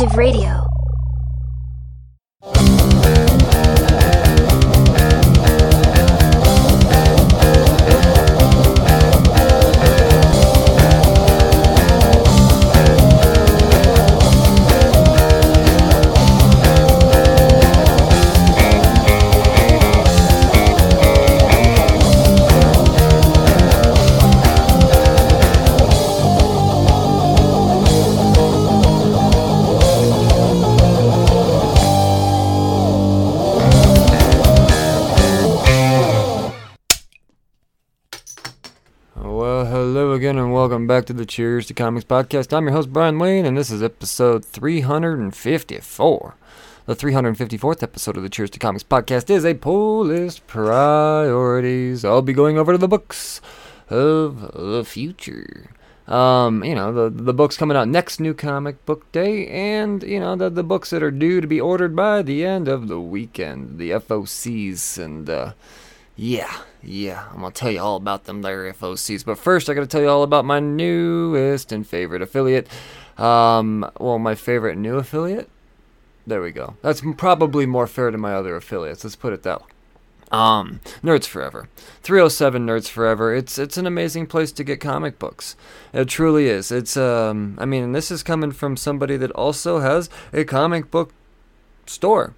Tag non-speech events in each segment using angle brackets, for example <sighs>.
Of Radio. Back to the Cheers to Comics podcast. I'm your host, Brian Wayne, and this is episode 354. The 354th episode of the Cheers to Comics podcast is a pull list priorities. I'll be going over to the books of the future. Um, you know, the the books coming out next new comic book day, and you know, the the books that are due to be ordered by the end of the weekend, the FOCs, and uh, yeah, yeah, I'm gonna tell you all about them there FOCs. But first, I gotta tell you all about my newest and favorite affiliate. Um, well, my favorite new affiliate. There we go. That's probably more fair to my other affiliates. Let's put it that way. Um, Nerds Forever, 307 Nerds Forever. It's it's an amazing place to get comic books. It truly is. It's um, I mean, this is coming from somebody that also has a comic book store.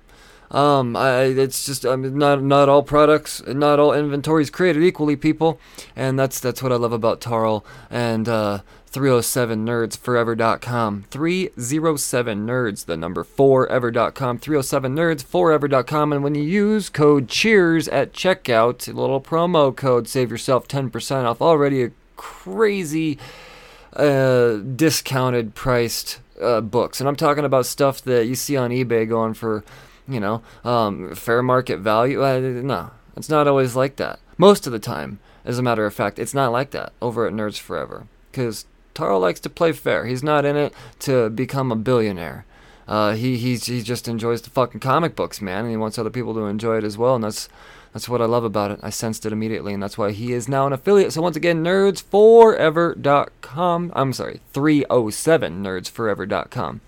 Um, I, it's just I mean, not not all products, not all inventory is created equally, people, and that's that's what I love about Tarl and uh, 307nerdsforever.com. 307nerds, the number 4ever.com. 307nerds forever.com, and when you use code Cheers at checkout, a little promo code, save yourself 10% off already a crazy uh, discounted priced uh, books, and I'm talking about stuff that you see on eBay going for you know, um, fair market value. Uh, no, it's not always like that. Most of the time, as a matter of fact, it's not like that over at Nerds Forever. Because Taro likes to play fair. He's not in it to become a billionaire. Uh, he he's, he just enjoys the fucking comic books, man, and he wants other people to enjoy it as well. And that's that's what I love about it. I sensed it immediately, and that's why he is now an affiliate. So once again, nerdsforever.com. I'm sorry, 307nerdsforever.com.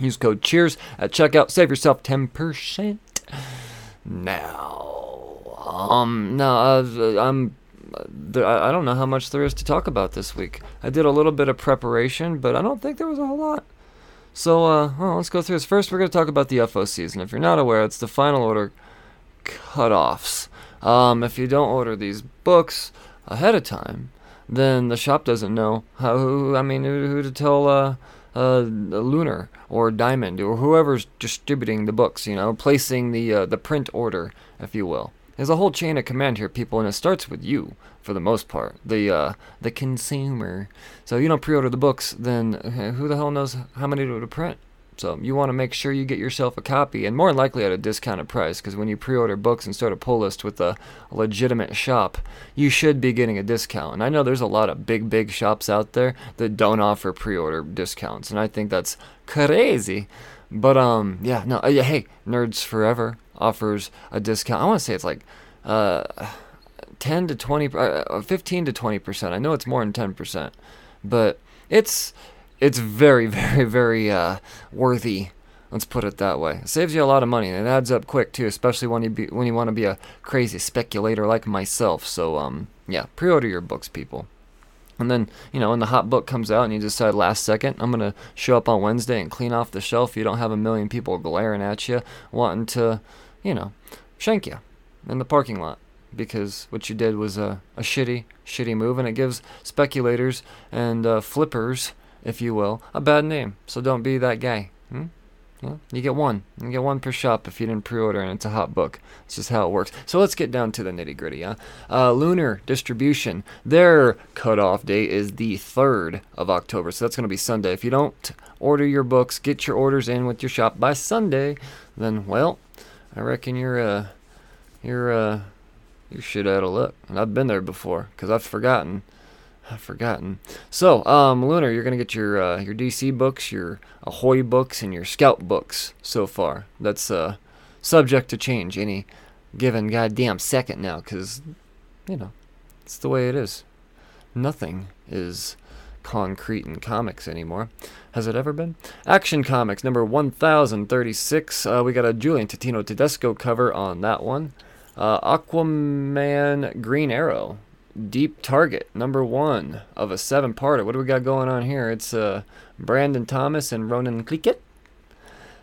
Use code CHEERS at checkout. Save yourself 10%. Now, um, no, uh, I'm. I I don't know how much there is to talk about this week. I did a little bit of preparation, but I don't think there was a whole lot. So, uh, well, let's go through this. First, we're going to talk about the FOCs, and if you're not aware, it's the final order cutoffs. Um, if you don't order these books ahead of time, then the shop doesn't know how. Who, I mean, who, who to tell uh, uh, Lunar or Diamond or whoever's distributing the books. You know, placing the uh, the print order, if you will. There's a whole chain of command here, people, and it starts with you for the most part, the uh, the consumer. So you don't pre-order the books, then who the hell knows how many to print? So you want to make sure you get yourself a copy, and more likely at a discounted price, because when you pre-order books and start a pull list with a legitimate shop, you should be getting a discount. And I know there's a lot of big, big shops out there that don't offer pre-order discounts, and I think that's crazy. But um, yeah, no, uh, yeah, hey, Nerds Forever offers a discount. I want to say it's like uh, 10 to 20, uh, uh 15 to 20 percent. I know it's more than 10 percent, but it's it's very, <laughs> very, very uh, worthy. Let's put it that way. It saves you a lot of money, and it adds up quick too, especially when you be, when you want to be a crazy speculator like myself. So um, yeah, pre-order your books, people. And then, you know, when the hot book comes out and you decide last second, I'm going to show up on Wednesday and clean off the shelf, you don't have a million people glaring at you wanting to, you know, shank you in the parking lot. Because what you did was a, a shitty, shitty move, and it gives speculators and uh, flippers if you will, a bad name. So don't be that guy. Hmm? You get one. You get one per shop if you didn't pre-order, and it's a hot book. It's just how it works. So let's get down to the nitty-gritty. Huh? Uh, Lunar Distribution. Their cutoff date is the third of October, so that's going to be Sunday. If you don't order your books, get your orders in with your shop by Sunday, then well, I reckon you're uh, you're uh, you're shit out of luck. And I've been there before because I've forgotten. I've forgotten. So, um, Lunar, you're gonna get your uh, your DC books, your Ahoy books, and your Scout books so far. That's uh, subject to change any given goddamn second now, because you know it's the way it is. Nothing is concrete in comics anymore. Has it ever been? Action Comics number 1036. Uh, we got a Julian Totino Tedesco cover on that one. Uh, Aquaman Green Arrow Deep Target, number one of a seven parter. What do we got going on here? It's uh, Brandon Thomas and Ronan Cliquet.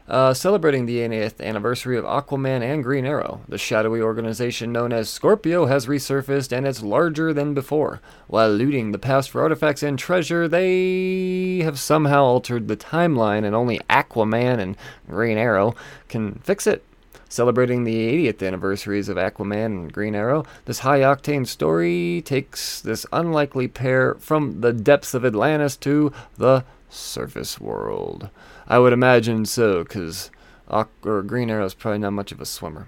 Uh, celebrating the 80th anniversary of Aquaman and Green Arrow, the shadowy organization known as Scorpio has resurfaced and is larger than before. While looting the past for artifacts and treasure, they have somehow altered the timeline, and only Aquaman and Green Arrow can fix it. Celebrating the 80th anniversaries of Aquaman and Green Arrow, this high octane story takes this unlikely pair from the depths of Atlantis to the surface world. I would imagine so, because or Green Arrow is probably not much of a swimmer.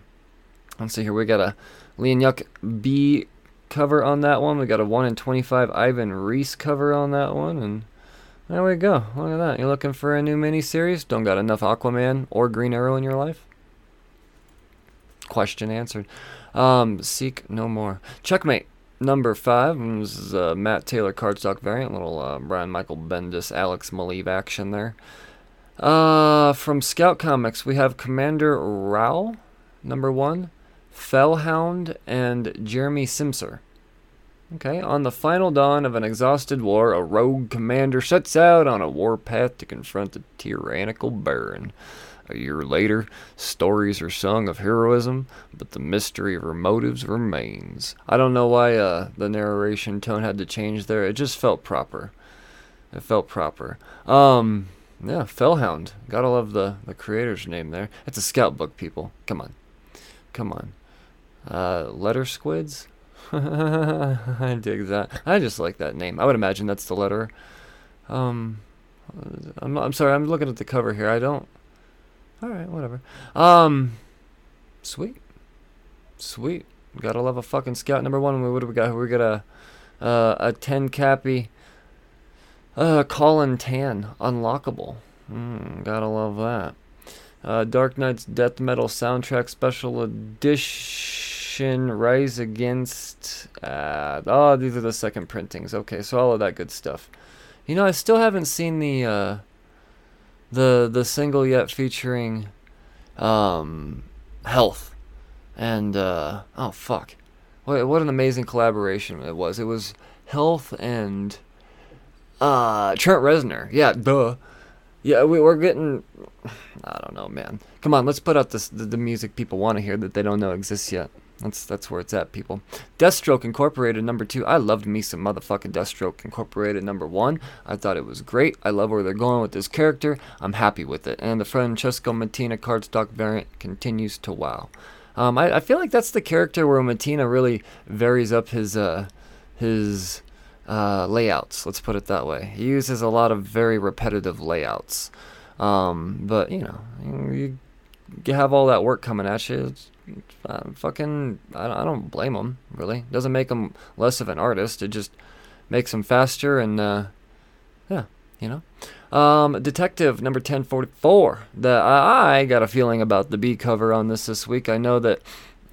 Let's see here. We got a Leon Yuck B cover on that one. We got a 1 in 25 Ivan Reis cover on that one. And there we go. Look at that. You're looking for a new miniseries? Don't got enough Aquaman or Green Arrow in your life? Question answered. Um, seek no more. Checkmate number five. This is a Matt Taylor cardstock variant. Little uh, Brian Michael Bendis, Alex Maleev action there. Uh, from Scout Comics, we have Commander Rao, number one, Fellhound, and Jeremy Simser. Okay, on the final dawn of an exhausted war, a rogue commander sets out on a warpath to confront a tyrannical baron. A year later, stories are sung of heroism, but the mystery of her motives remains. I don't know why uh, the narration tone had to change there. It just felt proper. It felt proper. Um, yeah, Fellhound. Gotta love the, the creator's name there. It's a scout book, people. Come on. Come on. Uh, letter squids? <laughs> I dig that. I just like that name. I would imagine that's the letter. Um, I'm, I'm sorry, I'm looking at the cover here. I don't. All right, whatever. Um, sweet, sweet. Gotta love a fucking scout number one. What do we got? We got a uh, a ten cappy. Uh, Colin Tan unlockable. Mm, gotta love that. Uh, Dark Knight's Death Metal soundtrack special edition. Rise Against. Uh, oh, these are the second printings. Okay, so all of that good stuff. You know, I still haven't seen the. The the single yet featuring um, Health and uh, oh fuck, what what an amazing collaboration it was. It was Health and uh, Trent Reznor. Yeah, duh. Yeah, we, we're getting. I don't know, man. Come on, let's put out this, the, the music people want to hear that they don't know exists yet. That's that's where it's at, people. Deathstroke Incorporated number two. I loved me some motherfucking Deathstroke Incorporated number one. I thought it was great. I love where they're going with this character. I'm happy with it. And the Francesco Mattina cardstock variant continues to wow. Um, I, I feel like that's the character where Mattina really varies up his uh, his uh, layouts. Let's put it that way. He uses a lot of very repetitive layouts. Um, but you know, you, have all that work coming at you. It's, uh, fucking, I, I don't blame him. Really, doesn't make him less of an artist. It just makes him faster and uh, yeah, you know. Um, Detective number 1044. The, I, got a feeling about the B cover on this this week. I know that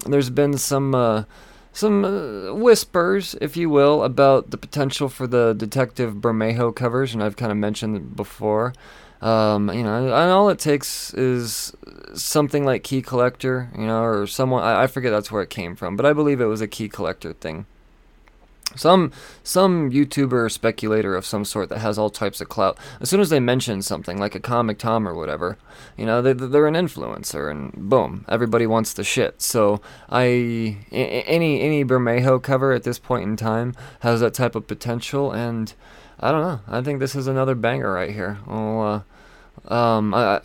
there's been some uh, some uh, whispers, if you will, about the potential for the Detective Bermejo covers, and I've kind of mentioned before. Um, you know, and all it takes is something like Key Collector, you know, or someone. I, I forget that's where it came from, but I believe it was a Key Collector thing some some YouTuber or speculator of some sort that has all types of clout. As soon as they mention something like a comic Tom or whatever, you know, they, they're an influencer, and boom, everybody wants the shit. So I any any Bermejo cover at this point in time has that type of potential, and I don't know. I think this is another banger right here. Well, uh, um, I.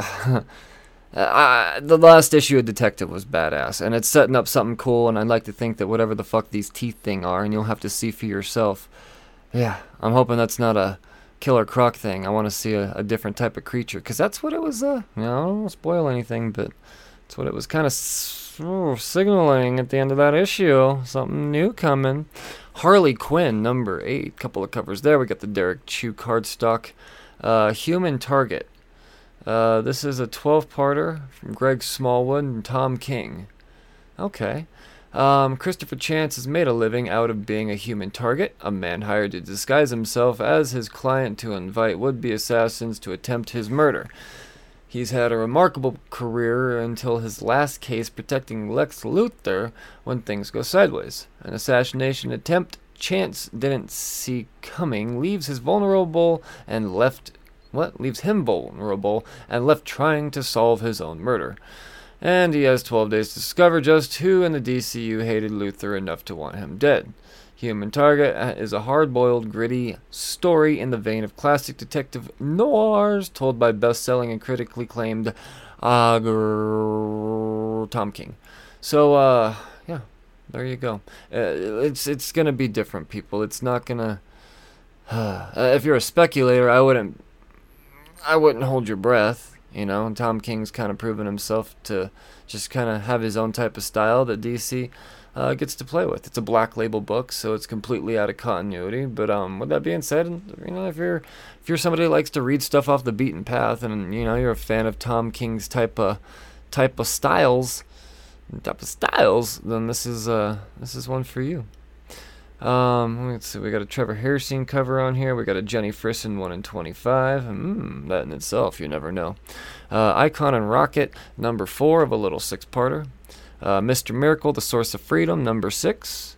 Uh, <laughs> the last issue of Detective was badass, and it's setting up something cool. And I'd like to think that whatever the fuck these teeth thing are, and you'll have to see for yourself. Yeah, I'm hoping that's not a killer croc thing. I want to see a, a, different type of creature, cause that's what it was. Uh, you know, I don't spoil anything, but that's what it was kind of s- signaling at the end of that issue. Something new coming. Harley Quinn number eight. Couple of covers there. We got the Derrick Chew cardstock. Uh, Human Target. Uh, this is a 12 parter from Greg Smallwood and Tom King. Okay. Um, Christopher Chance has made a living out of being a human target, a man hired to disguise himself as his client to invite would be assassins to attempt his murder. He's had a remarkable career until his last case protecting Lex Luthor when things go sideways. An assassination attempt Chance didn't see coming leaves his vulnerable and left what leaves him vulnerable and left trying to solve his own murder. And he has 12 days to discover just who in the DCU hated Luthor enough to want him dead. Human Target uh, is a hard boiled, gritty story in the vein of classic detective noirs told by best selling and critically acclaimed uh, Tom King. So, uh, yeah, there you go. Uh, it's, it's going to be different, people. It's not going <sighs> to. if you're a speculator, I wouldn't I wouldn't hold your breath. You know, Tom King's kind of proven himself to just kind of have his own type of style that DC uh, gets to play with. It's a black label book, so it's completely out of continuity. But um, with that being said, you know, if you're if you're somebody who likes to read stuff off the beaten path, and you know you're a fan of Tom King's type of type of styles, type of styles, then this is uh this is one for you. Um, let's see, we got a Trevor Hairsine cover on here. We got a Jenny Frison 1 in 25. Mm, that in itself, you never know. Uh, Icon and Rocket, number 4 of a little six parter. Uh, Mr. Miracle, The Source of Freedom, number 6.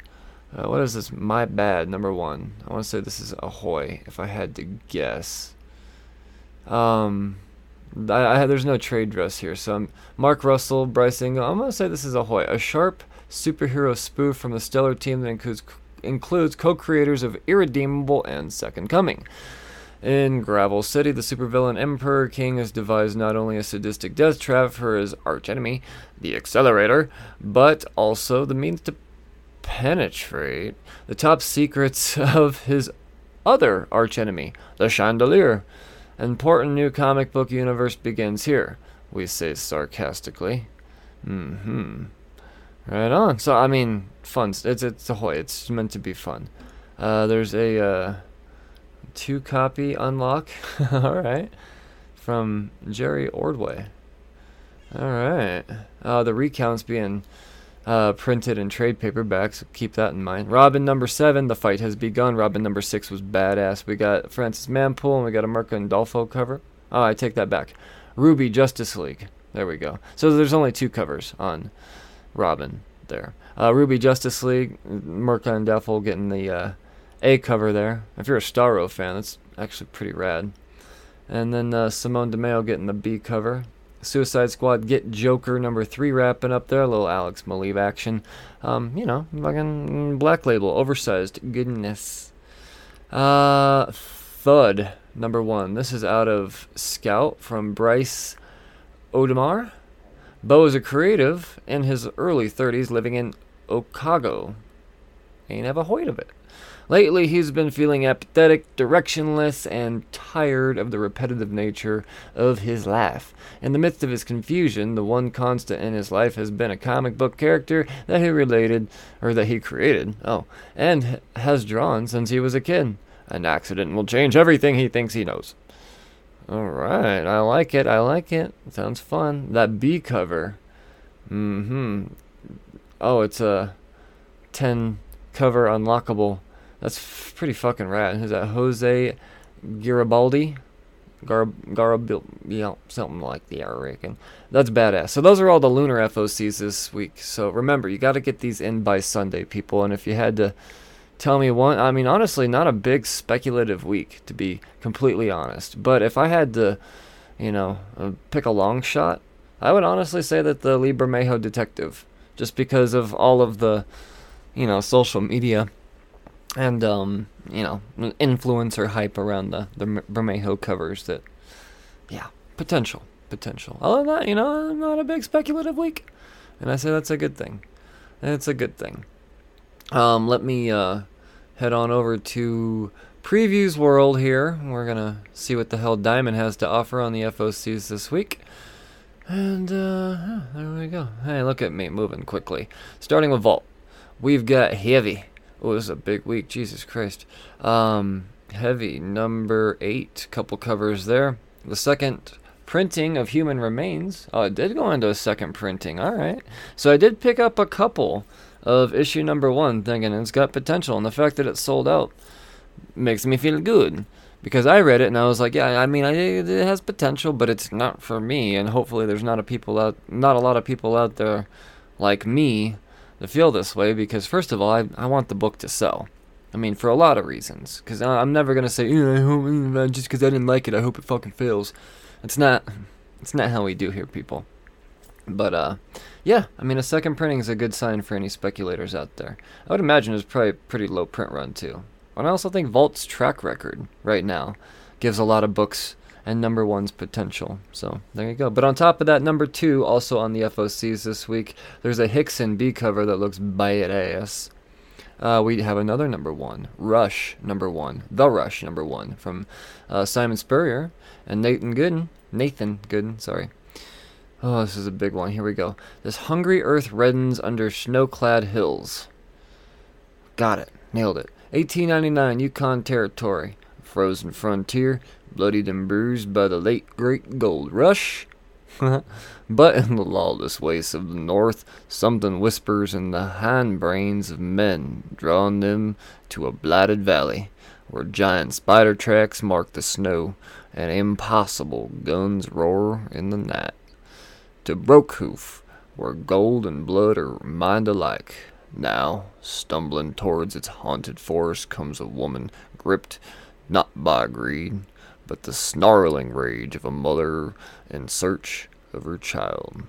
Uh, what is this? My Bad, number 1. I want to say this is Ahoy, if I had to guess. Um, I, I, there's no trade dress here, so I'm Mark Russell, Bryce Engel. I'm going to say this is Ahoy. A sharp superhero spoof from the stellar team that includes includes co creators of Irredeemable and Second Coming. In Gravel City, the supervillain Emperor King has devised not only a sadistic death trap for his archenemy, the Accelerator, but also the means to penetrate the top secrets <laughs> of his other archenemy, the Chandelier. An important new comic book universe begins here, we say sarcastically. Mm hmm. Right on. So I mean, fun. It's it's a hoy. It's meant to be fun. Uh, there's a uh, two copy unlock. <laughs> All right, from Jerry Ordway. All right. Uh, the recounts being uh, printed in trade paperbacks. So keep that in mind. Robin number seven. The fight has begun. Robin number six was badass. We got Francis Manapul and we got a Mirka Andolfo cover. Oh, I take that back. Ruby Justice League. There we go. So there's only two covers on Robin there. Uh, Ruby Justice League, Mirka Andolfo getting the uh, A cover there. If you're a Starro fan, that's actually pretty rad. And then uh, Simone Di Meo getting the B cover. Suicide Squad Get Joker number three wrapping up there. A little Alex Maleev action. Um, you know, fucking black label, oversized goodness. Uh, Thud number one. This is out of Scout from Bryce Odemar. Bo is a creative in his early 30s living in Okago. Ain't have a hoid of it. Lately, he's been feeling apathetic, directionless, and tired of the repetitive nature of his life. In the midst of his confusion, the one constant in his life has been a comic book character that he related, or that he created, oh, and has drawn since he was a kid. An accident will change everything he thinks he knows. Alright, I like it, I like it. Sounds fun. That B cover. Mm hmm. Oh, it's a 10 cover unlockable. That's pretty fucking rad. Who's that? Jose Garibaldi? Gar Garabil yeah, something like the I reckon. That's badass. So those are all the lunar FOCs this week. So remember, you got to get these in by Sunday, people. And if you had to tell me one, I mean, honestly, not a big speculative week to be completely honest. But if I had to, you know, uh, pick a long shot, I would honestly say that the Lee Bermejo detective, just because of all of the, you know, social media and um, you know, influencer hype around the the Bermejo covers. That, yeah, potential, potential. Other than that, you know, I'm not a big speculative week, and I say that's a good thing. It's a good thing. Um, let me uh, head on over to previews world here. We're gonna see what the hell Diamond has to offer on the FOCs this week. And uh, there we go. Hey, look at me moving quickly. Starting with Vault, we've got Heavy. Oh, it was a big week. Jesus Christ. Um, heavy number eight. Couple covers there. The second printing of Human Remains. Oh, it did go into a second printing. All right. So I did pick up a couple of issue number one, thinking it's got potential, and the fact that it sold out makes me feel good because I read it and I was like, yeah, I mean, it has potential, but it's not for me, and hopefully there's not a people out, not a lot of people out there like me to feel this way because first of all, I, I want the book to sell. I mean, for a lot of reasons. Because I'm never gonna say, I hope, uh, just because I didn't like it, I hope it fucking fails. It's not, it's not how we do here, people. But uh, yeah, I mean, a second printing is a good sign for any speculators out there. I would imagine it's probably a pretty low print run too. And I also think Vault's track record right now gives a lot of books and number one's potential. So there you go. But on top of that, number two, also on the FOCs this week, there's a Hickson B cover that looks badass. Uh, we have another number one, Rush number one, The Rush number one from uh, Simon Spurrier and Nathan Gooden. Nathan Gooden, sorry. Oh, this is a big one. Here we go. This hungry earth reddens under snow-clad hills. Got it. Nailed it. 1899 Yukon Territory. Frozen frontier bloodied and bruised by the late great gold rush. <laughs> but in the lawless wastes of the north, something whispers in the hindbrains of men, drawing them to a blighted valley, where giant spider tracks mark the snow, and impossible guns roar in the night. To Brokekhoof, where gold and blood are mined alike. Now, stumbling towards its haunted forest, comes a woman gripped not by greed, but the snarling rage of a mother in search of her child.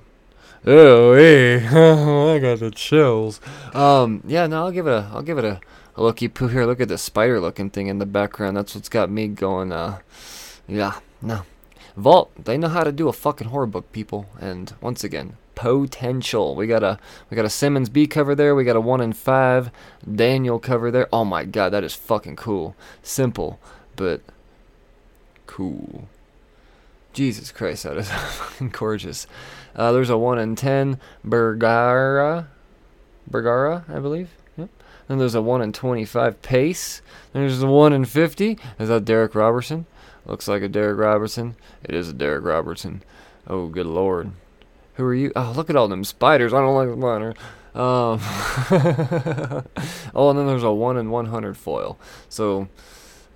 Oh, hey, <laughs> I got the chills. Um, yeah, no, I'll give it a, I'll give it a, a looky poo here. Look at the spider-looking thing in the background. That's what's got me going. Uh, yeah, no. Vault, they know how to do a fucking horror book, people. And once again, potential. We got a we got a Simmons B cover there. We got a one in five Daniel cover there. Oh my god, that is fucking cool. Simple, but cool. Jesus Christ, that is <laughs> fucking gorgeous. Uh, there's a 1 in 10 Bergara. Bergara, I believe. Yep. Then there's a 1 in 25 Pace. There's a 1 in 50. Is that Darick Robertson? Looks like a Darick Robertson. It is a Darick Robertson. Oh, good lord. Who are you? Oh, look at all them spiders. I don't like the spider. Um, <laughs> oh, and then there's a 1 in 100 foil. So,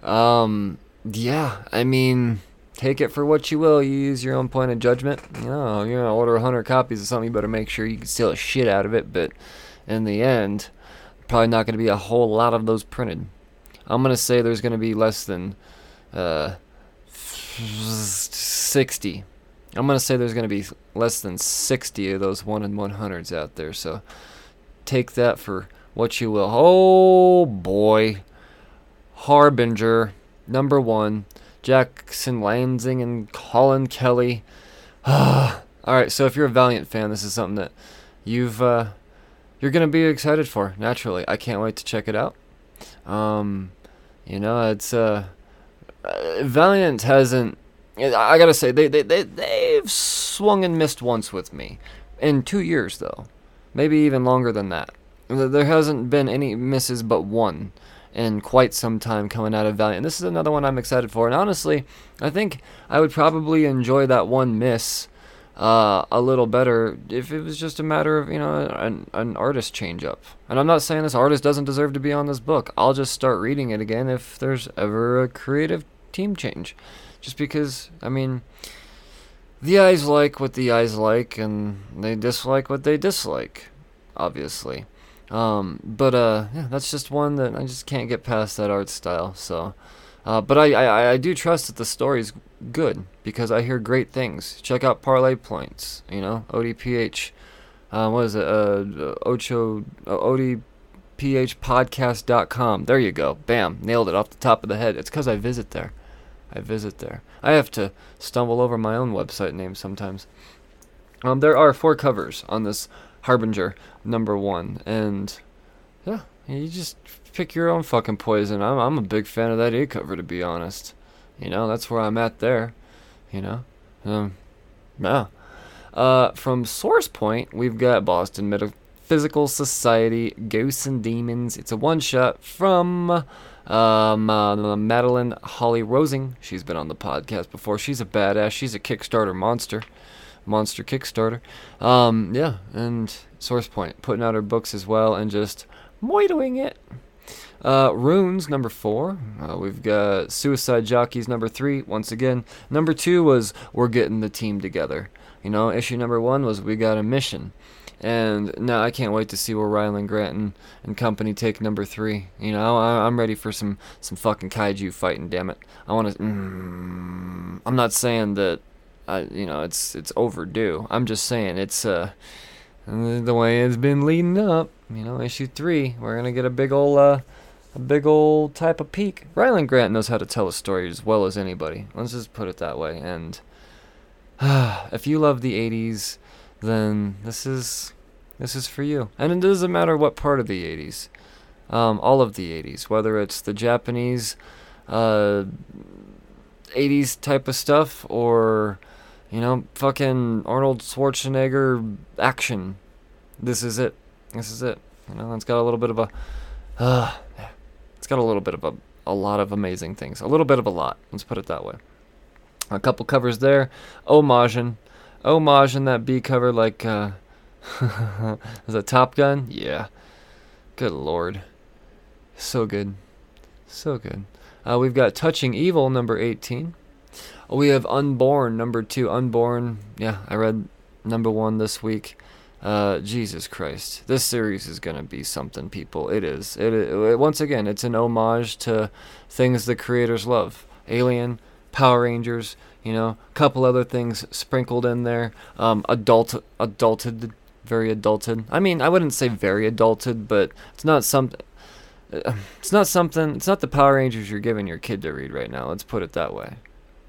um, yeah, I mean, take it for what you will. You use your own point of judgment. You know, you're gonna order 100 copies of something, you better make sure you can steal a shit out of it. But in the end, probably not gonna be a whole lot of those printed. I'm gonna say there's gonna be less than uh, 60. I'm gonna say there's gonna be less than 60 of those one in 100s out there. So take that for what you will. Oh boy, Harbinger number one, Jackson Lanzing and Collin Kelly. <sighs> All right, so if you're a Valiant fan, this is something that you've uh, you're gonna be excited for. Naturally, I can't wait to check it out. Um, you know, it's uh, uh, Valiant hasn't. I gotta say, they they they they've swung and missed once with me, in two years though, maybe even longer than that. There hasn't been any misses but one in quite some time coming out of Valiant. This is another one I'm excited for, and honestly, I think I would probably enjoy that one miss uh, a little better if it was just a matter of you know an, an artist change up. And I'm not saying this artist doesn't deserve to be on this book. I'll just start reading it again if there's ever a creative team change, just because I mean. The eyes like what the eyes like, and they dislike what they dislike, obviously. Um, but uh, yeah, that's just one that I just can't get past that art style. So, uh, but I, I I do trust that the story's good because I hear great things. Check out Parlay Points. You know, ODPH. Uh, what is it? Uh, Ocho uh, ODPHpodcast.com. There you go. Bam, nailed it off the top of the head. It's because I visit there. I visit there. I have to stumble over my own website name sometimes. Um, there are four covers on this Harbinger number one, and yeah, you just pick your own fucking poison. I'm I'm a big fan of that A cover to be honest. You know, that's where I'm at there. You know, um, yeah. Uh, from Source Point, we've got Boston Metaphysical Society, Ghosts and Demons. It's a one shot from um, uh, Madeline Holly Rosing. She's been on the podcast before. She's a badass. She's a Kickstarter monster monster Kickstarter. Um, yeah, and SourcePoint putting out her books as well and just moitoing it. Uh, Runes number four. Uh, we've got Suicide Jockeys number three. Once again, number two was we're getting the team together. You know, issue number one was we got a mission. And now I can't wait to see where Rylan Grant and, and company take number three. You know, I, am ready for some some fucking kaiju fighting. Damn it, I want to. Mm, I'm not saying that I, you know, it's it's overdue. I'm just saying it's uh the way it's been leading up. You know, issue three, we're gonna get a big old uh, a big old type of peak. Rylan Grant knows how to tell a story as well as anybody. Let's just put it that way. And uh, <sighs> if you love the '80s, then this is this is for you. And it doesn't matter what part of the '80s, um, all of the '80s, whether it's the Japanese uh, '80s type of stuff or you know, fucking Arnold Schwarzenegger action. This is it. This is it. You know, it's got a little bit of a, uh, it's got a little bit of a, a lot of amazing things. A little bit of a lot. Let's put it that way. A couple covers there. Homaging. Homaging that B cover like, uh, <laughs> is that Top Gun? Yeah. Good lord. So good. So good. Uh, we've got Touching Evil, number 18. We have Unborn, number two. Unborn, yeah, I read number one this week. Uh, Jesus Christ, this series is gonna be something, people. It is. It, it once again, it's an homage to things the creators love. Alien, Power Rangers, you know, a couple other things sprinkled in there. Um, adult, adulted, very adulted. I mean, I wouldn't say very adulted, but it's not something. Uh, it's not something. It's not the Power Rangers you're giving your kid to read right now. Let's put it that way.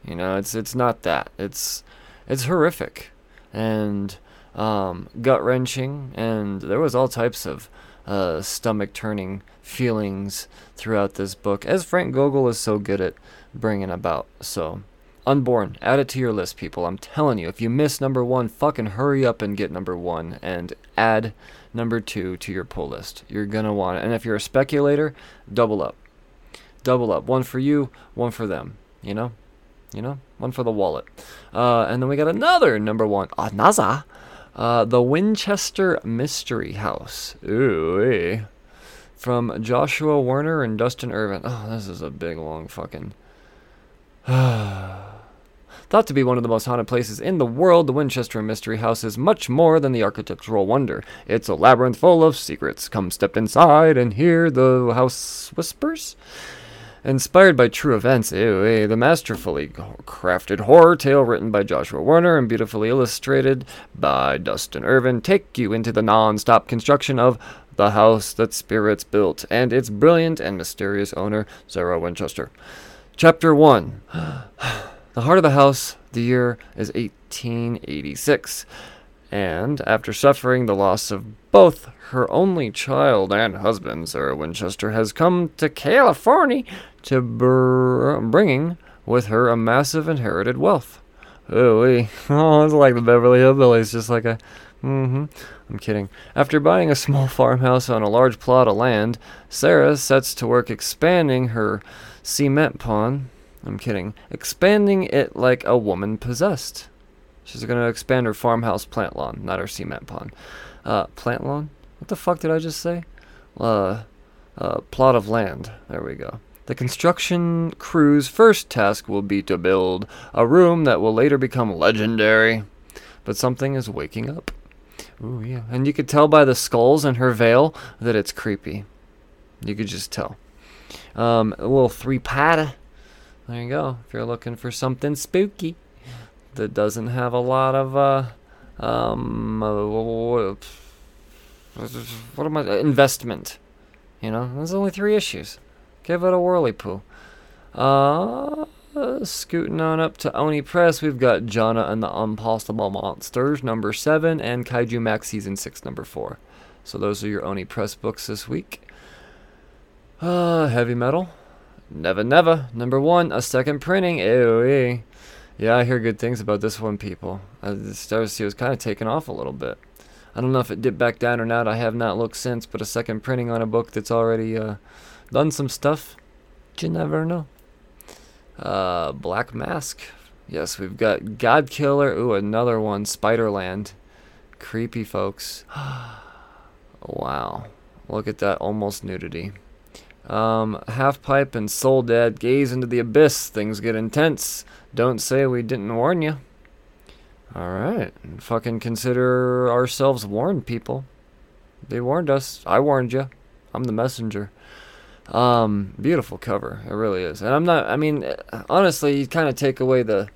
You know, it's it's not that. It's it's horrific and um, gut wrenching, and there was all types of uh, stomach turning feelings throughout this book, as Frank Gogol is so good at bringing about. So, Unborn, add it to your list, people. I'm telling you, if you miss number one, fucking hurry up and get number one and add number two to your pull list. You're gonna want it. And if you're a speculator, double up. Double up. One for you, one for them. You know? You know, one for the wallet. Uh, and then we got another number one, Anaza, uh, the Winchester Mystery House. Ooh, from Joshua Werner and Dustin Irvin. Oh, this is a big long fucking. Thought to be one of the most haunted places in the world, the Winchester Mystery House is much more than the architectural wonder. It's a labyrinth full of secrets. Come step inside and hear the house whispers. Inspired by true events, ew, the masterfully crafted horror tale written by Joshua Werner and beautifully illustrated by Dustin Irvin take you into the non-stop construction of the house that spirits built and its brilliant and mysterious owner, Sarah Winchester. Chapter 1 <sighs> The heart of the house, the year is 1886. And after suffering the loss of both her only child and husband, Sarah Winchester has come to California to br- bringing with her a massive inherited wealth. Oh, <laughs> oh, it's like the Beverly Hillbillies, just like a. Mm-hmm. I'm kidding. After buying a small <laughs> farmhouse on a large plot of land, Sarah sets to work expanding her cement pond. I'm kidding. Expanding it like a woman possessed. She's going to expand her farmhouse plant lawn, not her cement pond. Uh, plant lawn? What the fuck did I just say? Uh, uh, plot of land. There we go. The construction crew's first task will be to build a room that will later become legendary. But something is waking up. Ooh, yeah. And you could tell by the skulls in her veil that it's creepy. You could just tell. Um, a little three pad. There you go. If you're looking for something spooky that doesn't have a lot of uh, um, uh, what am I investment? You know, there's only three issues. Give it a whirly poo. Uh, scooting on up to Oni Press, we've got Jana and the Impossible Monsters, number seven, and Kaiju Max Season 6, number four. So those are your Oni Press books this week. Uh, heavy metal. Never Never, number one, a second printing. AOE. Yeah, I hear good things about this one, people. Uh, Star Sea was kind of taken off a little bit. I don't know if it dipped back down or not. I have not looked since, but a second printing on a book that's already uh, done some stuff. You never know. Uh, Black Mask. Yes, we've got God Killer. Ooh, another one. Spiderland. Creepy, folks. <gasps> wow. Look at that almost nudity. Um, Half Pipe and Soul Dead gaze into the abyss. Things get intense. Don't say we didn't warn you. Alright. Fucking consider ourselves warned, people. They warned us. I warned you. I'm the messenger. Um, beautiful cover. It really is. And I'm not, I mean, honestly, you kind of take away the,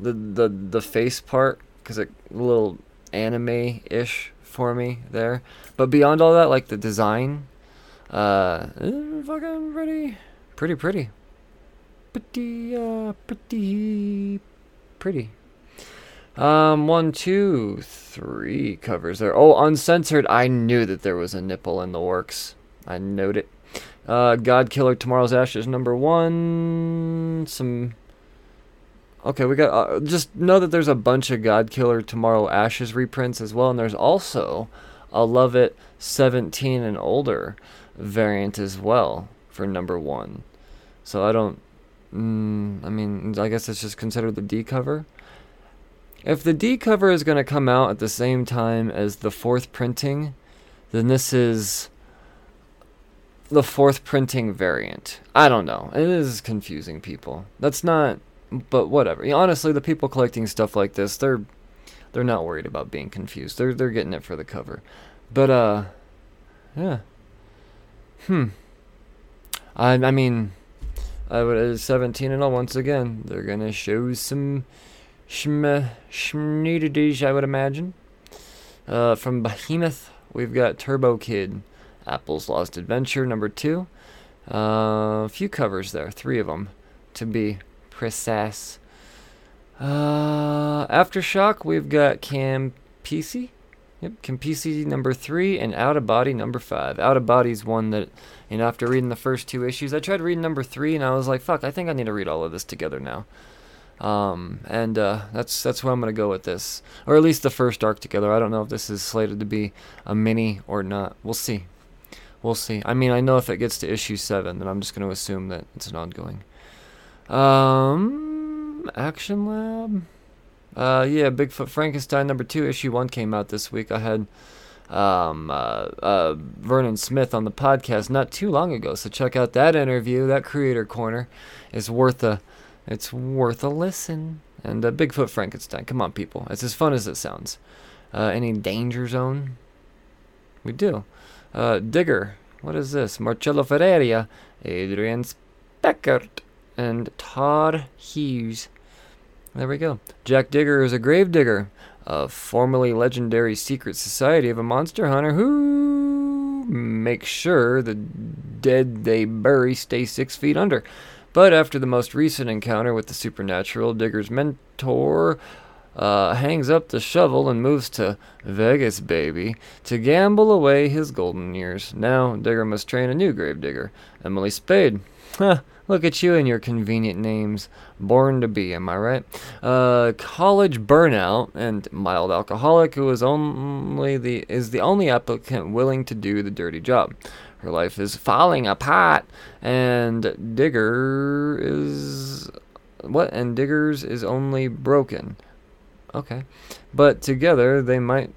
the, the, the face part because it a little anime ish for me there. But beyond all that, like the design, uh, fucking pretty, pretty, pretty pretty, uh, pretty, pretty. Um, one, two, three covers there. Oh, uncensored. I knew that there was a nipple in the works. I knowed it. Uh, God Killer Tomorrow's Ashes number one. Some. Okay, we got. Uh, just know that there's a bunch of God Killer Tomorrow Ashes reprints as well, and there's also a Love It 17 and older variant as well for number one. So I don't Mm, I mean, I guess it's just considered the D cover. If the D cover is going to come out at the same time as the fourth printing, then this is the fourth printing variant. I don't know. It is confusing people. That's not but whatever. honestly, the people collecting stuff like this, they're they're not worried about being confused. They're they're getting it for the cover. But uh yeah. Hmm. I I mean I would uh, 17 and all once again. They're gonna show some schneidish, I would imagine. Uh, from Behemoth, we've got Turbo Kid, Apple's Lost Adventure number two. Uh, a few covers there, three of them, to be precise. Uh, Aftershock, we've got Cam Campisi. Yep, Campisi number three and Out of Body number five. Out of Body's one that you know, after reading the first two issues, I tried reading number three, and I was like, "Fuck, I think I need to read all of this together now." Um, and uh, that's that's where I'm gonna go with this, or at least the first arc together. I don't know if this is slated to be a mini or not. We'll see. We'll see. I mean, I know if it gets to issue seven, then I'm just gonna assume that it's an ongoing. Um, Action Lab. Uh, yeah, Bigfoot Frankenstein number two, issue one came out this week. I had um, uh, uh, Vernon Smith on the podcast not too long ago. So check out that interview. That creator corner is worth a it's worth a listen. And uh, Bigfoot Frankenstein. Come on, people. It's as fun as it sounds. Uh, any danger zone? We do. Uh, Digger. What is this? Marcello Ferreira, Adrian Speckert, and Todd Hughes. There we go. Jack Digger is a grave digger a formerly legendary secret society of a monster hunter who makes sure the dead they bury stay six feet under. But after the most recent encounter with the supernatural, Digger's mentor uh, hangs up the shovel and moves to Vegas, baby, to gamble away his golden years. Now, Digger must train a new grave digger, Emily Spade. Huh, look at you and your convenient names. Born to be, am I right? Uh, college burnout and mild alcoholic who is only the is the only applicant willing to do the dirty job. Her life is falling apart, and Digger is what? And Digger's is only broken. Okay, but together they might.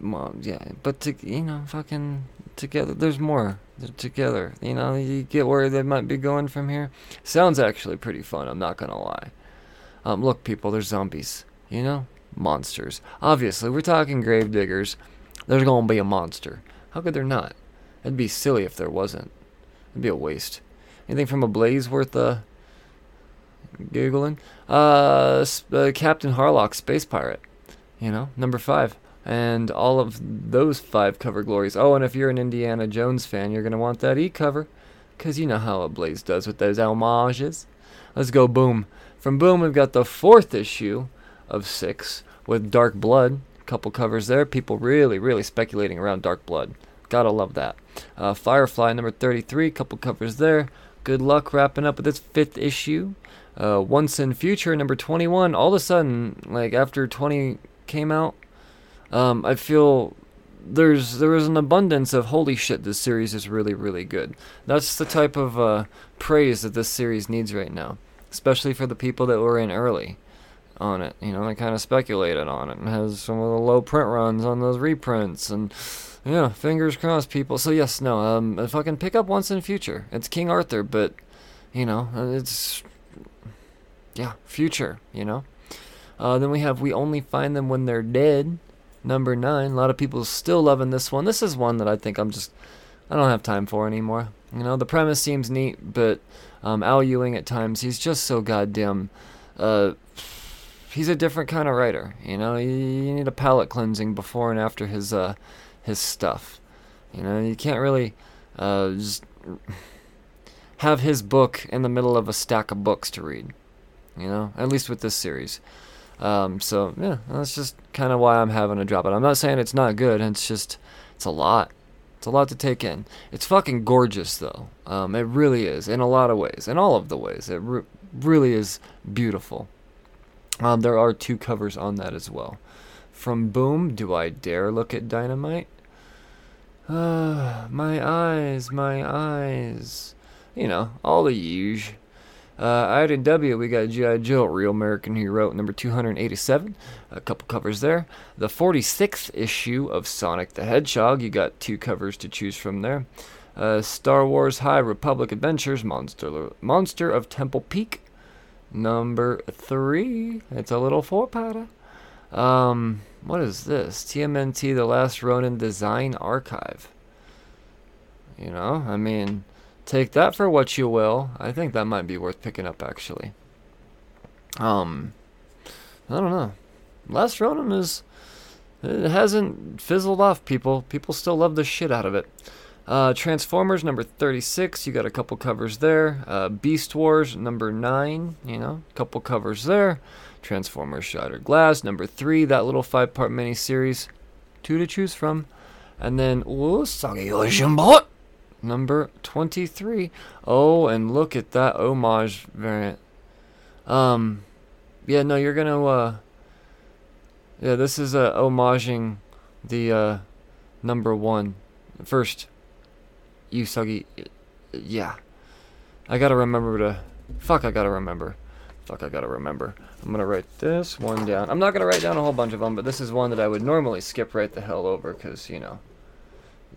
Well, yeah, but to, you know, fucking together. There's more. They're together. You know, you get where they might be going from here. Sounds actually pretty fun. I'm not gonna lie. Um, look, people, there's zombies. You know, monsters. Obviously, we're talking grave diggers. There's gonna be a monster. How could there not? It'd be silly if there wasn't. It'd be a waste. Anything from Ablaze worth uh, googling? Uh, uh, Captain Harlock, space pirate. You know, number five and all of those five cover glories. Oh, and if you're an Indiana Jones fan, you're going to want that E cover, because you know how Ablaze does with those homages. Let's go Boom. From Boom, we've got the fourth issue of six with Dark Blood. A couple covers there. People really, really speculating around Dark Blood. Gotta love that. Uh, Firefly number 33, couple covers there. Good luck wrapping up with this fifth issue. Uh, Once in Future number 21. All of a sudden, like after 20 came out, um, I feel there's there is an abundance of holy shit. This series is really really good. That's the type of uh, praise that this series needs right now, especially for the people that were in early on it. You know, they kind of speculated on it and has some of the low print runs on those reprints and. Yeah, fingers crossed, people. So yes, no, um, can pick up once in future, it's King Arthur, but you know, it's yeah, future. You know. Uh, then we have we only find them when they're dead number nine. A lot of people still loving this one. This is one that I think I'm just I don't have time for anymore. You know, the premise seems neat, but um, Al Ewing at times he's just so goddamn. Uh, he's a different kind of writer. You know, you, you need a palate cleansing before and after his uh, his stuff. You know, you can't really uh, just have his book in the middle of a stack of books to read. You know, at least with this series. Um, so yeah, that's just kind of why I'm having to drop it. I'm not saying it's not good. It's just it's a lot. It's a lot to take in. It's fucking gorgeous though. Um, it really is in a lot of ways, in all of the ways. It re- really is beautiful. Um, there are two covers on that as well. From Boom, do I dare look at Dynamite? Uh, <sighs> my eyes, my eyes. You know, all the usual. Uh, IDW, we got G.I. Joe, Real American Hero, number 287. A couple covers there. The 46th issue of Sonic the Hedgehog, you got two covers to choose from there. Uh, Star Wars High Republic Adventures, Monster, Monster of Temple Peak, number three. It's a little four-parter. Um, what is this? TMNT The Last Ronin Design Archive. You know, I mean, take that for what you will. I think that might be worth picking up actually. Um, I don't know. Last Ronin is it hasn't fizzled off. People people still love the shit out of it. Uh, Transformers number 36, you got a couple covers there. Uh, Beast Wars number 9, you know, couple covers there. Transformers Shattered Glass number 3, that little five part mini series. Two to choose from. And then, ooh, Usagi Yojimbo number 23. Oh, and look at that homage variant. Um, yeah, no, you're gonna, uh, yeah, this is, uh, homaging the, uh, number one. First, Usagi, yeah. I gotta remember to, fuck, I gotta remember. Fuck, I gotta remember. I'm gonna write this one down. I'm not gonna write down a whole bunch of them, but this is one that I would normally skip right the hell over, because, you know,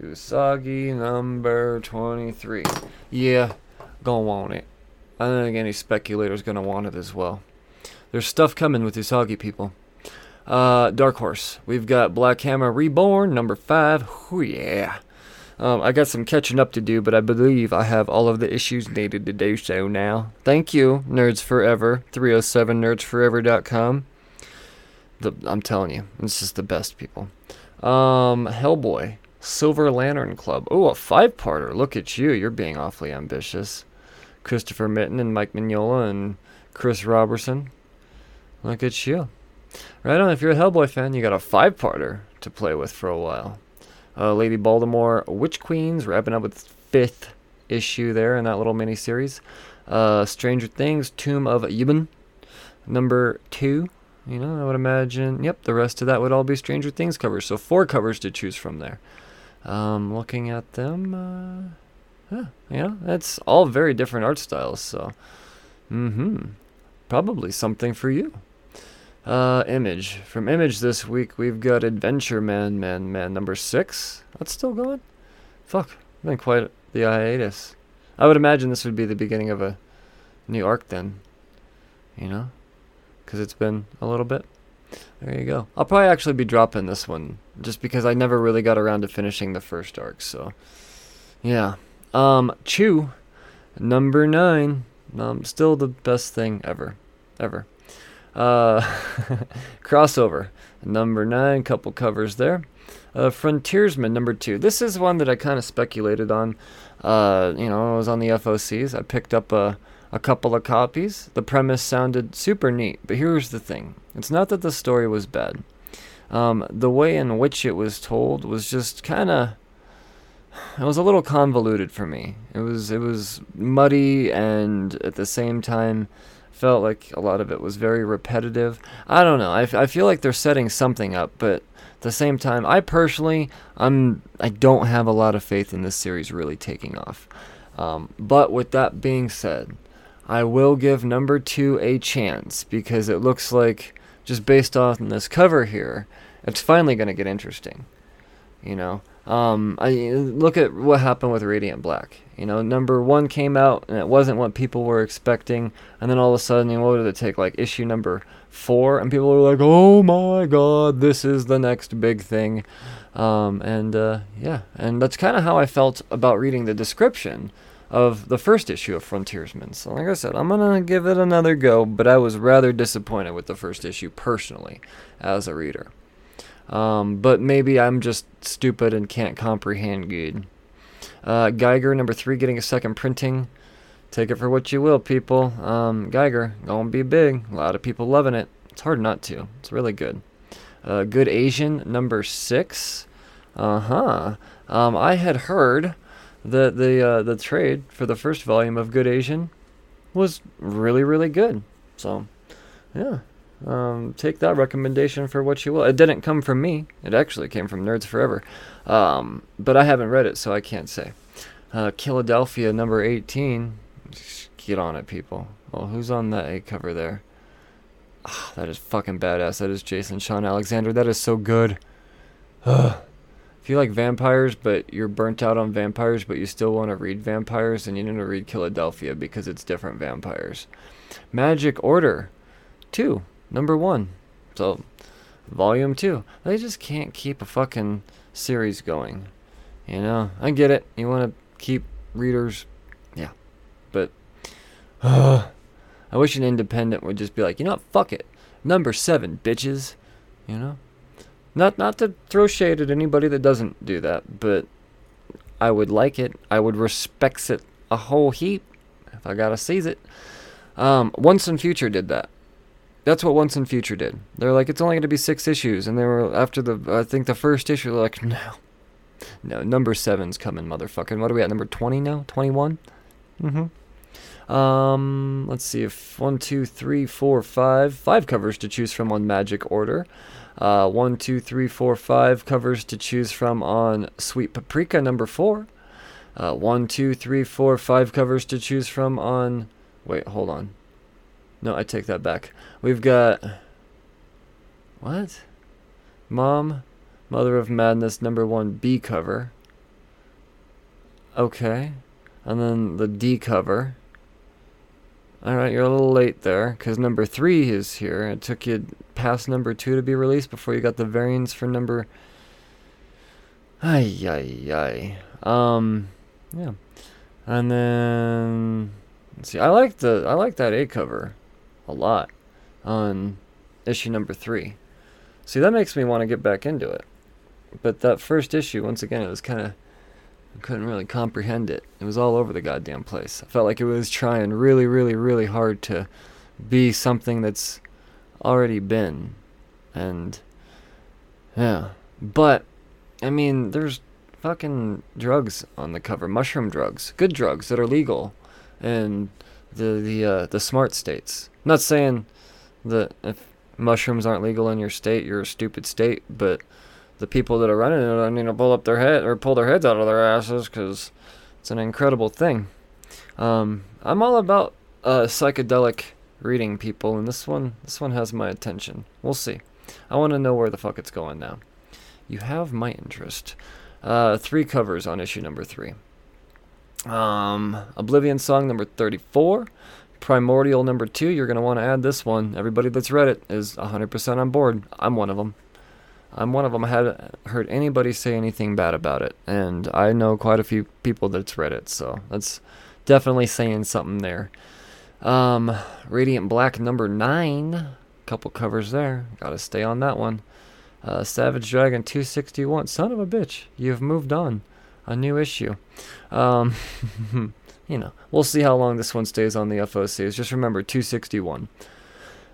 Usagi number 23. Yeah, gonna want it. I don't think any speculator's gonna want it as well. There's stuff coming with Usagi, people. Uh, Dark Horse. We've got Black Hammer Reborn, number 5. Ooh, yeah. Um, I got some catching up to do, but I believe I have all of the issues needed to do so now. Thank you, Nerds Forever, 307nerdsforever.com. The, I'm telling you, this is the best, people. Um, Hellboy. Silver Lantern Club. Oh, a five parter. Look at you. You're being awfully ambitious. Christopher Mitten and Mike Mignola and Chris Roberson. Look at you. Right on. If you're a Hellboy fan, you got a five-parter to play with for a while. Uh, Lady Baltimore, Witch Queens, wrapping up with fifth issue there in that little mini series. Uh, Stranger Things, Tomb of Ybwen, number two. You know, I would imagine. Yep, the rest of that would all be Stranger Things covers. So four covers to choose from there. Um, looking at them, uh, yeah, know, that's all very different art styles. So, mm-hmm, probably something for you. Uh, Image. From Image this week, we've got Adventure Man, Man, Man number six. That's still going? Fuck, been quite the hiatus. I would imagine this would be the beginning of a new arc then. You know? Because it's been a little bit. There you go. I'll probably actually be dropping this one just because I never really got around to finishing the first arc. So, yeah. Um, Chew, number nine. Um, still the best thing ever. Ever. Uh, <laughs> crossover, number nine, couple covers there. Uh, Frontiersman, number two. This is one that I kind of speculated on. Uh, you know, I was on the FOCs. I picked up a, a couple of copies. The premise sounded super neat, but here's the thing it's not that the story was bad. Um, the way in which it was told was just kind of it was a little convoluted for me. It was it was muddy and at the same time felt like a lot of it was very repetitive. I don't know. I, I feel like they're setting something up, but at the same time, I personally, I'm I don't have a lot of faith in this series really taking off. Um, but with that being said, I will give number two a chance because it looks like just based on this cover here, it's finally going to get interesting. You know, um, I look at what happened with Radiant Black. You know, number one came out and it wasn't what people were expecting, and then all of a sudden, you know, what did it take? Like issue number four, and people were like, "Oh my God, this is the next big thing," um, and uh, yeah, and that's kind of how I felt about reading the description of the first issue of Frontiersman. So, like I said, I'm gonna give it another go, but I was rather disappointed with the first issue personally as a reader. Um, but maybe I'm just stupid and can't comprehend good. Uh, Geiger, number three, getting a second printing. Take it for what you will, people. Um, Geiger, gonna be big. A lot of people loving it. It's hard not to. It's really good. Uh, Good Asian, number six. Uh huh. Um, I had heard that the uh, the trade for the first volume of Good Asian was really really good. So, yeah, um, take that recommendation for what you will. It didn't come from me. It actually came from Nerds Forever. Um, but I haven't read it, so I can't say. Uh, Philadelphia number 18. Get on it, people. Well, who's on that A cover there? Oh, that is fucking badass. That is Jason Shawn Alexander. That is so good. Ugh. If you like vampires, but you're burnt out on vampires, but you still want to read vampires, then you need to read Philadelphia because it's different vampires. Magic Order 2 number one. So, volume two. They just can't keep a fucking series going. You know, I get it. You want to keep readers, yeah, but uh, <sighs> I wish an independent would just be like, you know what, fuck it, number seven, bitches. You know, not not to throw shade at anybody that doesn't do that, but I would like it. I would respect it a whole heap if I gotta seize it. Um, Once in Future did that. That's what Once in Future did. They're like, it's only to be six issues, and they were after the I think the first issue, they're like, no, no, number seven's coming, motherfucking. What are we at? Number twenty now? Twenty one? Mm-hmm. Um, let's see if one, two, three, four, five, five covers to choose from on Magic Order. Uh, one, two, three, four, five covers to choose from on Sweet Paprika number four. Uh, one, two, three, four, five covers to choose from on. Wait, hold on. No, I take that back. We've got. What? Mom, Mother of Madness, number one B cover. Okay. And then the D cover. Alright, you're a little late there, because number three is here. It took you past number two to be released before you got the variants for number. Ay, ay, ay. Um, yeah. And then. Let's see. I like the I like that A cover a lot on issue number three. See, that makes me want to get back into it. But that first issue, once again, it was kind of. I couldn't really comprehend it. It was all over the goddamn place. I felt like it was trying really, really, really hard to be something that's already been. And yeah, but I mean, there's fucking drugs on the cover, mushroom drugs, good drugs that are legal, in the the uh, the smart states. I'm not saying that if mushrooms aren't legal in your state, you're a stupid state, but the people that are running it, I mean, to pull up their head or pull their heads out of their asses because it's an incredible thing. Um, I'm all about uh, psychedelic reading people, and this one, this one has my attention. We'll see. I want to know where the fuck it's going now. You have my interest. Uh, three covers on issue number three. Um, Oblivion Song number 34. Primordial number two. You're going to want to add this one. Everybody that's read it is 100% on board. I'm one of them. I'm one of them. I haven't heard anybody say anything bad about it, and I know quite a few people that's read it, so that's definitely saying something there. Um, Radiant Black number nine, couple covers there. Got to stay on that one. Uh, Savage Dragon 261. Son of a bitch, you've moved on. A new issue. Um, <laughs> you know, we'll see how long this one stays on the FOCs. Just remember 261.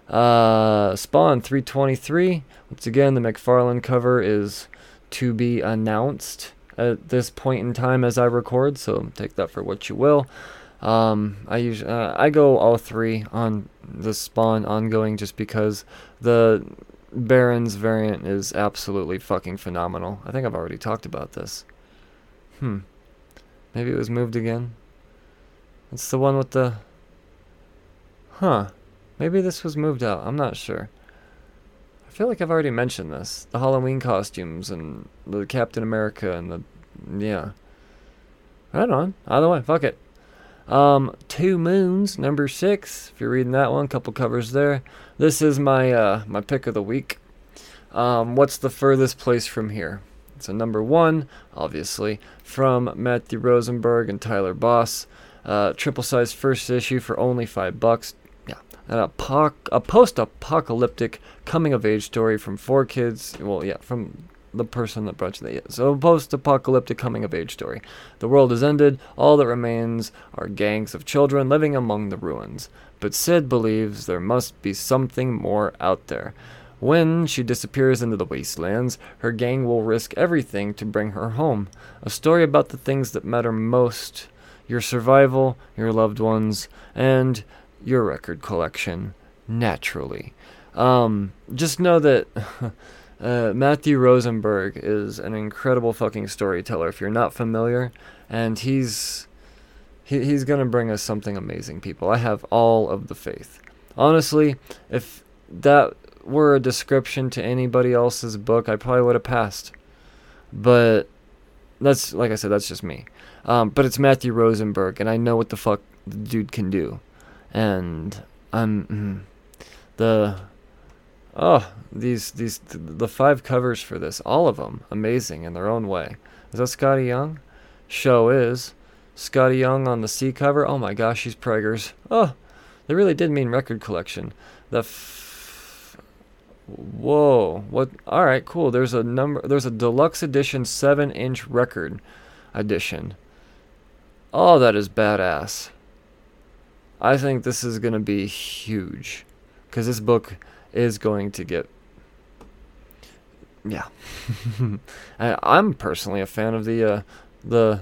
Uh, Spawn 323. Once again, the McFarlane cover is to be announced at this point in time as I record, so take that for what you will. Um, I usually uh, I go all three on the Spawn ongoing just because the Barons variant is absolutely fucking phenomenal. I think I've already talked about this. Hmm. Maybe it was moved again. It's the one with the. Huh. Maybe this was moved out. I'm not sure. I feel like I've already mentioned this. The Halloween costumes and the Captain America and the. Yeah. Right on. Either way, fuck it. Um, Two Moons, number six. If you're reading that one, couple covers there. This is my uh, my pick of the week. Um, what's the furthest place from here? It's a number one, obviously, from Matthew Rosenberg and Tyler Boss. Uh, triple size first issue for only five bucks an apoc- a post-apocalyptic coming-of-age story from four kids. Well, yeah, from the person that brought you that. So, a post-apocalyptic coming-of-age story. The world has ended. All that remains are gangs of children living among the ruins. But Sid believes there must be something more out there. When she disappears into the wastelands, her gang will risk everything to bring her home. A story about the things that matter most your survival, your loved ones, and your record collection naturally. Um, just know that <laughs> uh, Matthew Rosenberg is an incredible fucking storyteller. If you're not familiar, and he's he, he's gonna bring us something amazing, people. I have all of the faith. Honestly, if that were a description to anybody else's book, I probably would have passed. But that's like I said, that's just me. Um, but it's Matthew Rosenberg, and I know what the fuck the dude can do and I'm mm, the oh these these the five covers for this, all of them amazing in their own way. Is that Skottie Young? Show is Skottie Young on the C cover. Oh my gosh, she's preggers. Oh, they really did mean record collection. The f- whoa, what? All right, cool. There's a number. There's a deluxe edition seven inch record edition. Oh, that is badass. I think this is going to be huge because this book is going to get. Yeah, <laughs> I, am personally a fan of the uh, the.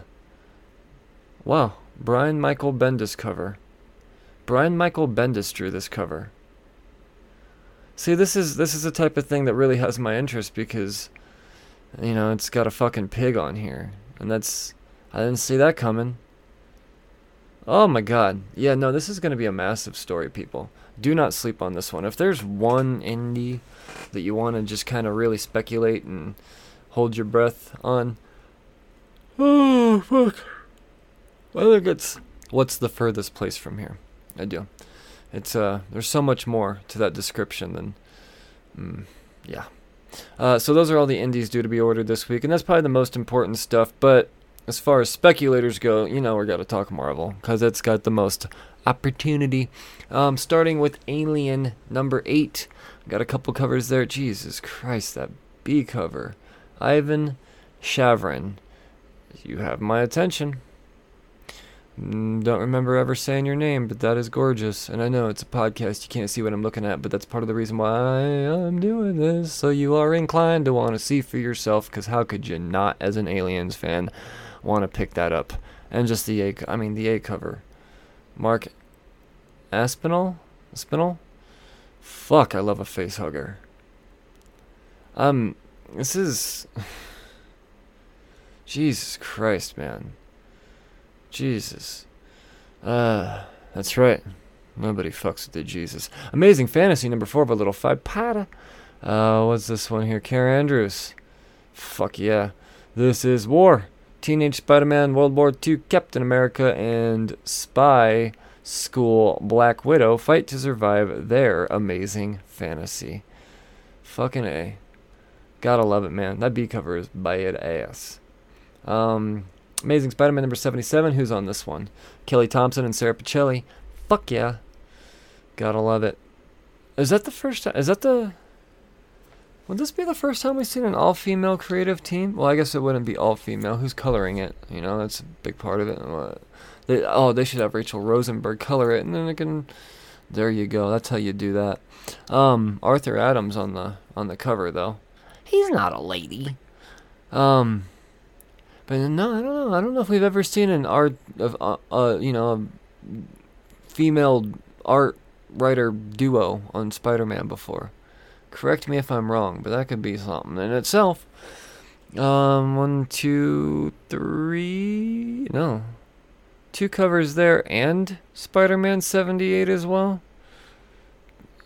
Wow, Brian Michael Bendis cover. Brian Michael Bendis drew this cover. See, this is this is the type of thing that really has my interest because, you know, it's got a fucking pig on here, and that's I didn't see that coming. Oh my god. Yeah, no, this is going to be a massive story, people. Do not sleep on this one. If there's one indie that you want to just kind of really speculate and hold your breath on, oh, fuck. I think it's what's the furthest place from here. I do. It's, uh, there's so much more to that description than, mm, yeah. Uh, so those are all the indies due to be ordered this week, and that's probably the most important stuff, but as far as speculators go, you know, we got to talk Marvel because it's got the most opportunity. Um, starting with Alien number eight, got a couple covers there. Jesus Christ, that B cover, Ivan Shavrin. You have my attention. Mm, Don't remember ever saying your name, but that is gorgeous. And I know it's a podcast, you can't see what I'm looking at, but that's part of the reason why I'm doing this. So you are inclined to want to see for yourself, because how could you not, as an Aliens fan, want to pick that up? And just the A, I mean, the A cover. Mark Aspinall? Aspinall? Fuck, I love a face hugger. Um, this is. <sighs> Jesus Christ, man. Jesus. Uh, that's right. Nobody fucks with the Jesus. Amazing Fantasy number four a little five pata. Uh, what's this one here? Kaare Andrews. Fuck yeah. This is War. Teenage Spider-Man, World War II, Captain America, and Spy School Black Widow fight to survive their amazing fantasy. Fucking A. Gotta love it, man. That B cover is badass. Um, Amazing Spider-Man number 77. Who's on this one? Kelly Thompson and Sara Pichelli. Fuck yeah. Gotta love it. Is that the first time? Is that the... Would this be the first time we've seen an all-female creative team? Well, I guess it wouldn't be all-female. Who's coloring it? You know, that's a big part of it. They, oh, they should have Rachel Rosenberg color it, and then it can... There you go. That's how you do that. Um, Arthur Adams on the on the cover though. He's not a lady. Um, but no, I don't know. I don't know if we've ever seen an art of uh, uh you know, a female art writer duo on Spider-Man before. Correct me if I'm wrong, but that could be something in itself. Um, one, two, three. No, two covers there, and Spider-Man 78 as well.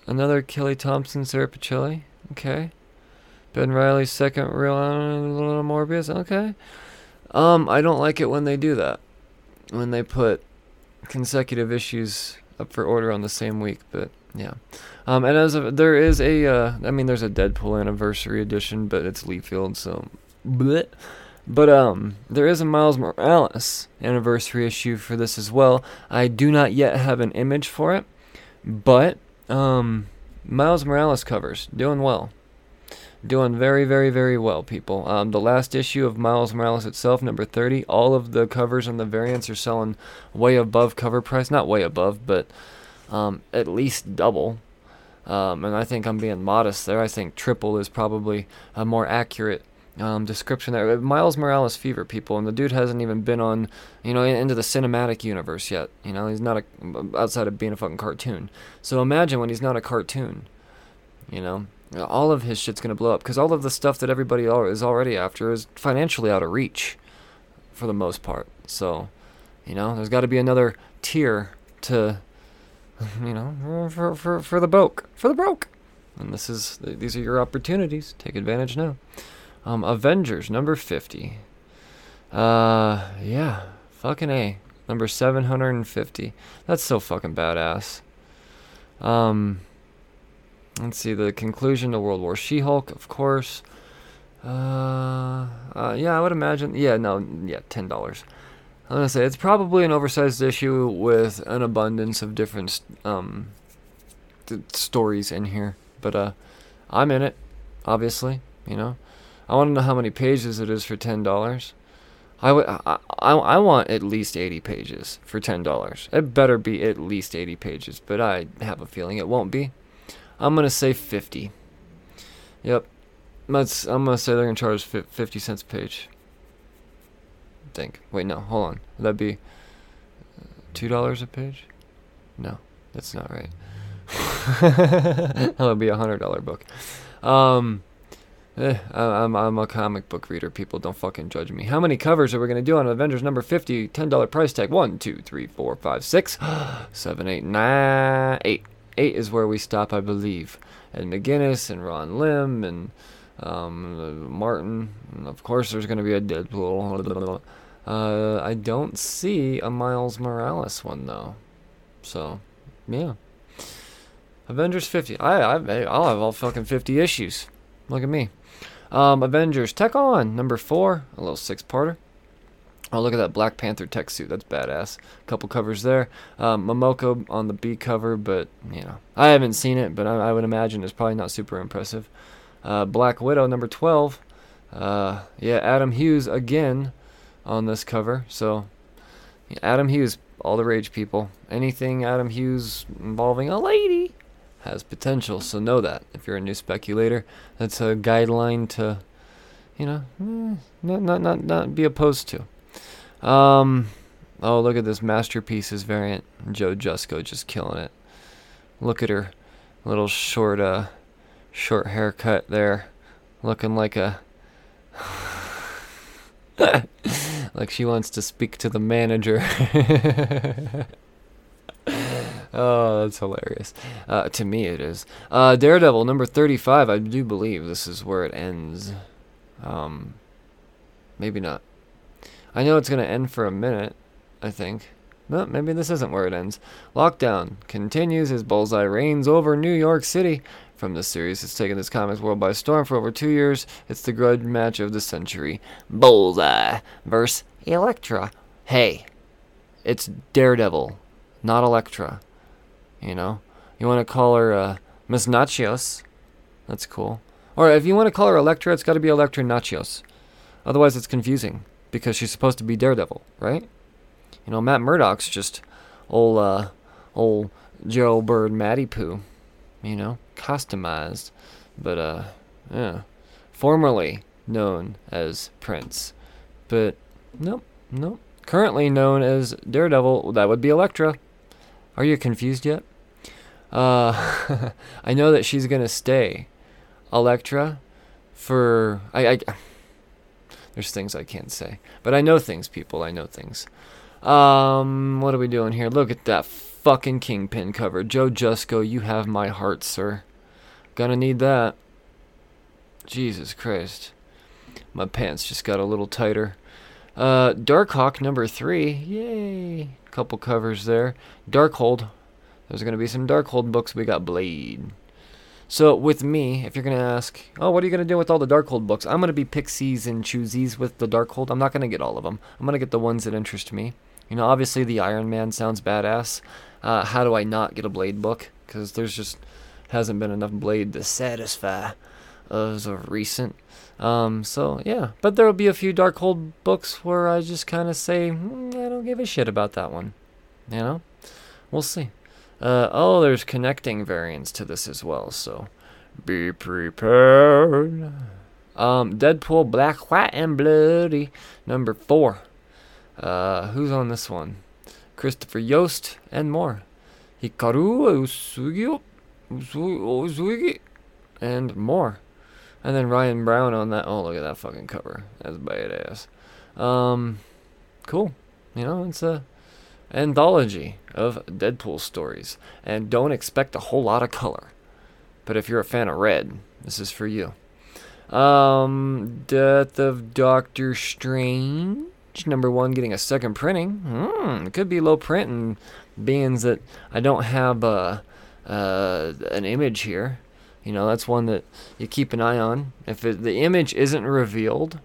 Another Kelly Thompson, Sara Pichelli. Okay. Ben Reilly's second real uh, Morbius. Okay. Um, I don't like it when they do that. When they put consecutive issues up for order on the same week, but yeah. Um, and as of, there is a, uh, I mean, there's a Deadpool anniversary edition, but it's Liefeld, so. Bleh. But um, there is a Miles Morales anniversary issue for this as well. I do not yet have an image for it, but um, Miles Morales covers doing well, doing very, very, very well, people. Um, the last issue of Miles Morales itself, number thirty, all of the covers and the variants are selling way above cover price. Not way above, but um, at least double. Um, and I think I'm being modest there. I think triple is probably a more accurate um, description there. Miles Morales fever, people, and the dude hasn't even been on, you know, into the cinematic universe yet. You know, he's not a outside of being a fucking cartoon. So imagine when he's not a cartoon. You know, all of his shit's gonna blow up because all of the stuff that everybody is already after is financially out of reach, for the most part. So, you know, there's got to be another tier to, <laughs> you know, for for for the broke, for the broke. And this is these are your opportunities. Take advantage now. Um, Avengers number fifty. Uh, yeah, fucking a number seven hundred and fifty. That's so fucking badass. Um, let's see the conclusion to World War She-Hulk, of course. Uh, uh, yeah, I would imagine. Yeah, no, yeah, ten dollars. I'm gonna say it's probably an oversized issue with an abundance of different um th- stories in here, but uh, I'm in it, obviously. You know, I want to know how many pages it is for ten dollars. I would, I, I, I want at least eighty pages for ten dollars. It better be at least eighty pages, but I have a feeling it won't be. I'm gonna say fifty. Yep, that's. I'm gonna say they're gonna charge fifty cents a page. Think. Wait, no, hold on. Would that be uh, two dollars a page? No, that's not right. <laughs> that would be a hundred dollar book. Um, eh, I'm I'm a comic book reader. People don't fucking judge me. How many covers are we gonna do on Avengers number fifty? Ten dollar price tag. One, two, three, four, five, six, <gasps> seven, eight, nine, eight. Eight is where we stop, I believe. And McGuinness and Ron Lim and um, uh, Martin. And of course, there's gonna be a Deadpool. <laughs> Uh, I don't see a Miles Morales one though. So, yeah. Avengers 50. I, I I'll have all fucking 50 issues. Look at me. Um, Avengers Tech On number four, a little six-parter. Oh, look at that Black Panther tech suit. That's badass. Couple covers there. Um, Momoko on the B cover, but you know, I haven't seen it, but I, I would imagine it's probably not super impressive. Uh, Black Widow number 12. Uh, yeah, Adam Hughes again on this cover. So, Adam Hughes, all the rage people. Anything Adam Hughes involving a lady has potential. So know that if you're a new speculator, that's a guideline to, you know, mm, not not not not be opposed to. Um, oh look at this masterpieces variant. Joe Jusko just killing it. Look at her little short uh short haircut there, looking like a. <sighs> <laughs> like she wants to speak to the manager. <laughs> oh, that's hilarious. Uh, to me, it is. Uh, Daredevil number thirty-five. I do believe this is where it ends. Um, maybe not. I know it's gonna end for a minute. I think. No, maybe this isn't where it ends. Lockdown continues as Bullseye reigns over New York City. From this series, it's taken this comics world by storm for over two years. It's the grudge match of the century. Bullseye versus Elektra. Hey, it's Daredevil, not Elektra. You know? You want to call her uh, Miss Natchios. That's cool. Or if you want to call her Elektra, it's got to be Elektra Natchios. Otherwise, it's confusing because she's supposed to be Daredevil, right? You know, Matt Murdock's just old, uh, old Joe Bird Matty Poo. You know, customized. But, uh, yeah. Formerly known as Prince. But, nope, nope. Currently known as Daredevil, that would be Elektra. Are you confused yet? Uh, <laughs> I know that she's gonna stay Elektra for I, I there's things I can't say, but I know things, people. I know things. Um, what are we doing here? Look at that fucking kingpin cover, Joe Jusko. You have my heart, sir. Gonna need that. Jesus Christ, my pants just got a little tighter. Uh, Darkhawk number three. Yay! Couple covers there. Darkhold. There's gonna be some Darkhold books. We got Blade. So with me, if you're gonna ask, oh, what are you gonna do with all the Darkhold books? I'm gonna be pixies and choosies with the Darkhold. I'm not gonna get all of them. I'm gonna get the ones that interest me. You know, obviously the Iron Man sounds badass. Uh, how do I not get a Blade book? Because there's just hasn't been enough Blade to satisfy as of recent. Um, so yeah, but there'll be a few Darkhold books where I just kind of say mm, I don't give a shit about that one. You know, we'll see. Uh, oh, there's connecting variants to this as well, so be prepared. Um, Deadpool Black, White, and Bloody number four. Uh, who's on this one? Christopher Yost and more. Hikaru Uesugi, Uesugi, and more. And then Ryan Brown on that. Oh, look at that fucking cover. That's badass. Um, cool. You know, it's a anthology of Deadpool stories, and don't expect a whole lot of color. But if you're a fan of red, this is for you. Um, Death of Doctor Strange, number one, getting a second printing. Hmm, it could be low print, and being that I don't have uh, uh, an image here, you know, that's one that you keep an eye on. If it, the image isn't revealed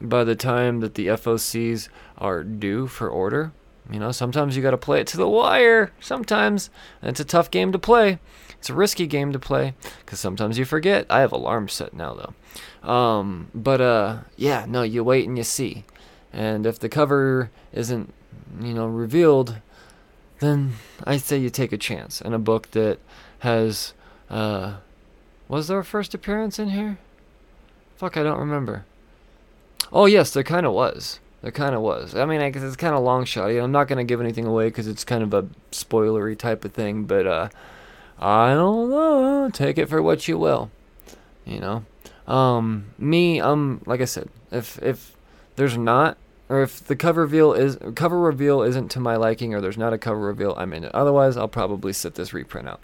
by the time that the FOCs are due for order, you know, sometimes you got to play it to the wire. Sometimes it's a tough game to play. It's a risky game to play because sometimes you forget. I have alarms set now though. Um, but uh, yeah, no, you wait and you see. And if the cover isn't, you know, revealed, then I say you take a chance. And a book that has, uh, was there a first appearance in here? Fuck, I don't remember. Oh yes, there kind of was. There kind of was. I mean, I guess it's kind of long shot. You. I'm not gonna give anything away because it's kind of a spoilery type of thing. But uh, I don't know. Take it for what you will. You know. Um, me, um, like I said, if if there's not, or if the cover reveal is cover reveal isn't to my liking, or there's not a cover reveal, I'm in it. Otherwise, I'll probably sit this reprint out.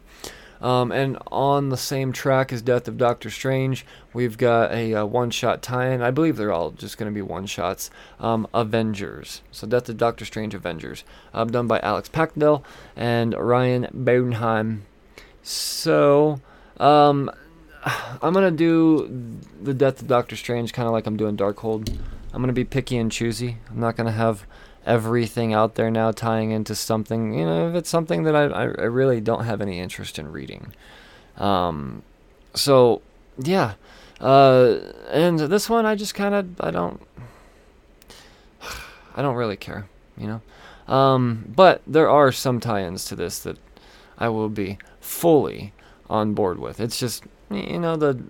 Um, and on the same track as Death of Doctor Strange, we've got a, a uh, one-shot tie-in. I believe they're all just going to be one-shots. Um, Avengers. So Death of Doctor Strange Avengers, um, done by Alex Paknadel and Ryan Bodenheim. So um, <sighs> I'm gonna do the Death of Doctor Strange kind of like I'm doing Darkhold. I'm gonna be picky and choosy. I'm not gonna have everything out there now tying into something. You know, if it's something that I, I, I really don't have any interest in reading. Um, so, yeah. Uh, and this one, I just kind of, I don't, <sighs> I don't really care, you know. Um, but there are some tie-ins to this that I will be fully on board with. It's just you know the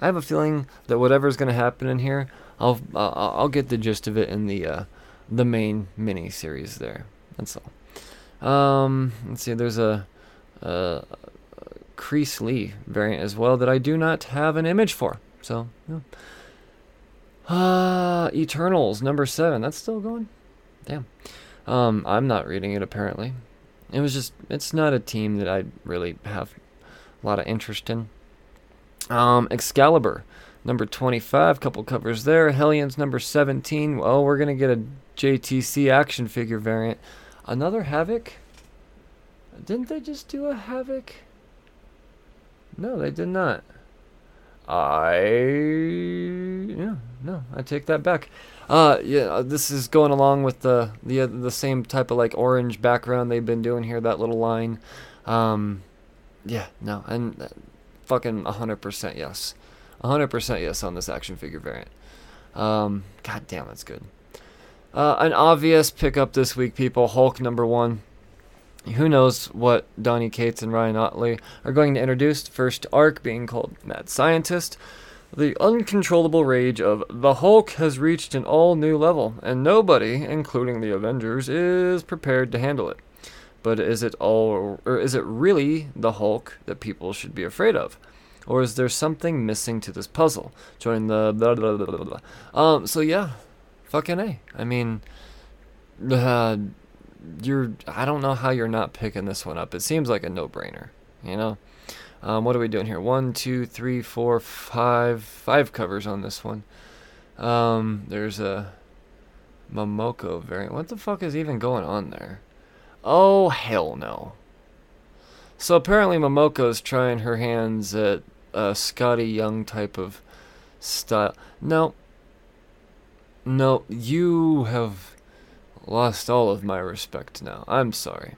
I have a feeling that whatever's going to happen in here, I'll I'll get the gist of it in the uh, the main mini series there. That's all. Um, let's see. There's a, a Kreese Lee variant as well that I do not have an image for. So, yeah. Uh, Eternals number seven. That's still going. Damn. Um, I'm not reading it apparently. It was just. It's not a team that I really have a lot of interest in. Um, Excalibur number 25, couple covers there. Hellions number 17. Well, we're gonna get a JTC action figure variant. Another Havoc. Didn't they just do a Havoc? No, they did not. I yeah no I take that back. Uh yeah uh, this is going along with the the uh, the same type of like orange background they've been doing here that little line. Um yeah no and uh, fucking 100% yes. 100% yes on this action figure variant. Um god damn that's good. Uh, an obvious pickup this week people Hulk number 1 who knows what Donny Cates and Ryan Ottley are going to introduce. First arc being called Mad Scientist. The uncontrollable rage of the Hulk has reached an all new level, and nobody, including the Avengers, is prepared to handle it. But is it all, or is it really the Hulk that people should be afraid of? Or is there something missing to this puzzle? Join the blah blah blah. Um, so yeah, fucking A. I mean, uh, you're I don't know how you're not picking this one up. It seems like a no-brainer, you know. Um, what are we doing here? One, two, three, four, five, five covers on this one. Um, there's a Momoko variant. What the fuck is even going on there? Oh hell no. So apparently Momoko's trying her hands at a Skottie Young type of style. No. No, you have lost all of my respect now. I'm sorry.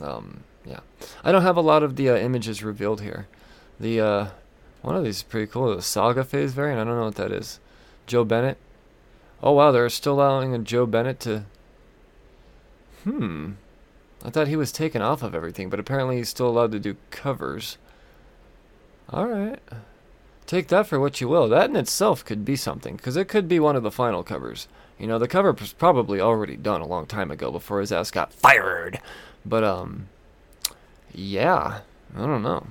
Um, yeah. I don't have a lot of the uh, images revealed here. The, uh, one of these is pretty cool. The Saga Phase variant. I don't know what that is. Joe Bennett. Oh, wow. They're still allowing a Joe Bennett to. Hmm. I thought he was taken off of everything, but apparently he's still allowed to do covers. Alright. Take that for what you will. That in itself could be something, because it could be one of the final covers. You know, the cover was probably already done a long time ago before his ass got fired. But, um, yeah, I don't know.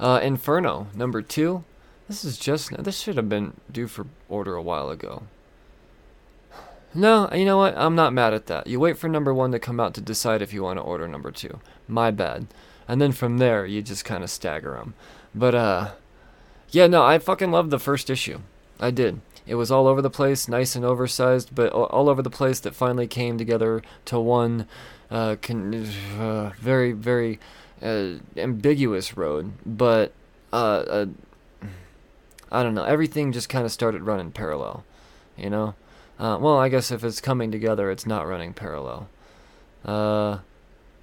Uh, Inferno, number two. This is just, this should have been due for order a while ago. No, you know what? I'm not mad at that. You wait for number one to come out to decide if you want to order number two. My bad. And then from there, you just kind of stagger them. But, uh, yeah, no, I fucking loved the first issue. I did. It was all over the place, nice and oversized, but all over the place that finally came together to one uh, con- uh, very, very uh, ambiguous road. But uh, uh, I don't know. Everything just kind of started running parallel, you know. Uh, well, I guess if it's coming together, it's not running parallel. Uh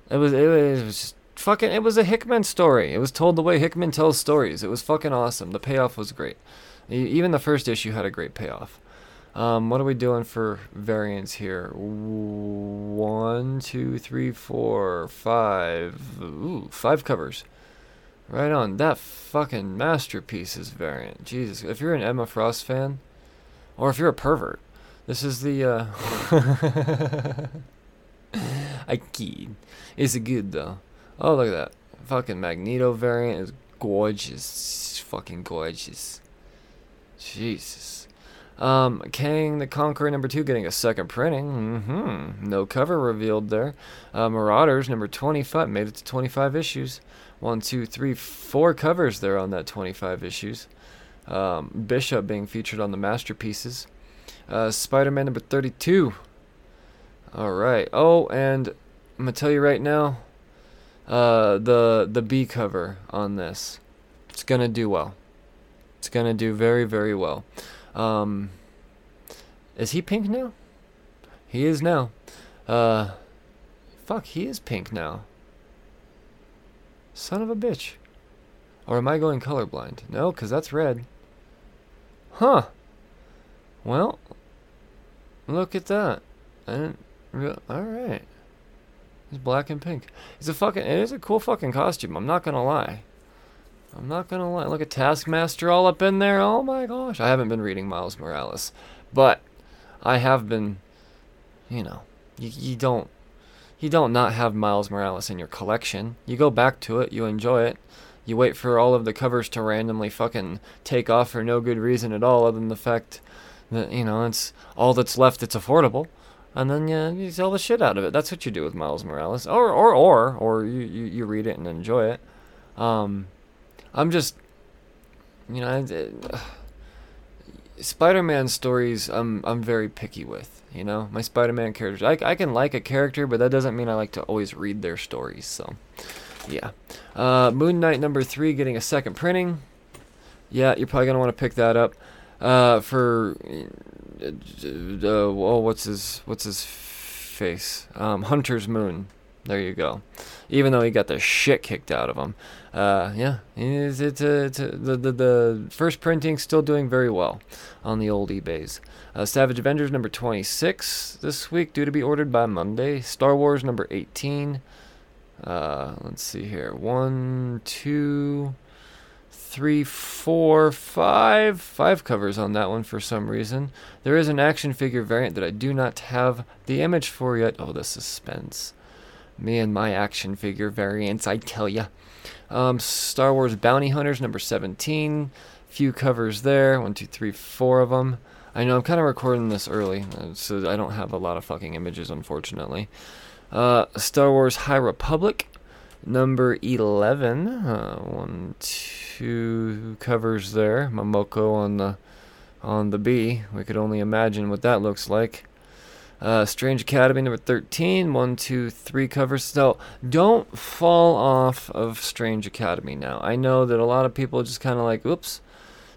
it was it was just fucking. It was a Hickman story. It was told the way Hickman tells stories. It was fucking awesome. The payoff was great. Even the first issue had a great payoff. Um, what are we doing for variants here? One, two, three, four, five. Ooh, five covers. Right on. That fucking masterpiece is variant. Jesus. If you're an Emma Frost fan, or if you're a pervert, this is the. Uh <laughs> I keyed. It's good though. Oh, look at that. Fucking Magneto variant is gorgeous. Fucking gorgeous. Jesus. Um, Kang the Conqueror number two getting a second printing. Mm-hmm. No cover revealed there. Uh, Marauders number 25 made it to 25 issues. One, two, three, four covers there on that 25 issues. Um, Bishop being featured on the masterpieces. Uh, Spider-Man number 32. All right. Oh, and I'm gonna tell you right now, uh, the the B cover on this, it's gonna do well. It's gonna do very, very well. Um, is he pink now? He is now. Uh, fuck, he is pink now. Son of a bitch. Or am I going colorblind? No, because that's red. Huh. Well, look at that. And Real, all right. Black and pink. It's a fucking. It is a cool fucking costume. I'm not gonna lie. I'm not gonna lie. Look at Taskmaster all up in there. Oh my gosh. I haven't been reading Miles Morales, but I have been. You know, you, you don't. You don't not have Miles Morales in your collection. You go back to it. You enjoy it. You wait for all of the covers to randomly fucking take off for no good reason at all, other than the fact that you know it's all that's left. It's affordable and then you, you sell the shit out of it. That's what you do with Miles Morales, or or or or you you, you read it and enjoy it. Um, I'm just, you know, uh, Spider-Man stories. I'm I'm very picky with. You know, my Spider-Man characters. I I can like a character, but that doesn't mean I like to always read their stories. So, yeah. Uh, Moon Knight number three getting a second printing. Yeah, you're probably gonna want to pick that up. Uh, for uh, oh, what's his what's his face? Um, Hunter's Moon. There you go. Even though he got the shit kicked out of him, uh, yeah, it's, it's, it's the, the the first printing still doing very well on the old eBay's. Uh, Savage Avengers number 26 this week, due to be ordered by Monday. Star Wars number 18. Uh, let's see here. One, two, three, four, five, five covers on that one for some reason. There is an action figure variant that I do not have the image for yet. Oh, the suspense. Me and my action figure variants, I tell ya. Um, Star Wars Bounty Hunters number 17. Few covers there. One, two, three, four of them. I know I'm kind of recording this early, uh, so I don't have a lot of fucking images, unfortunately. Uh, Star Wars High Republic number 11. Uh, one, two covers there. Momoko on the on the B. We could only imagine what that looks like. Uh, Strange Academy number 13. One, two, three covers. So don't fall off of Strange Academy now. I know that a lot of people just kind of like, oops,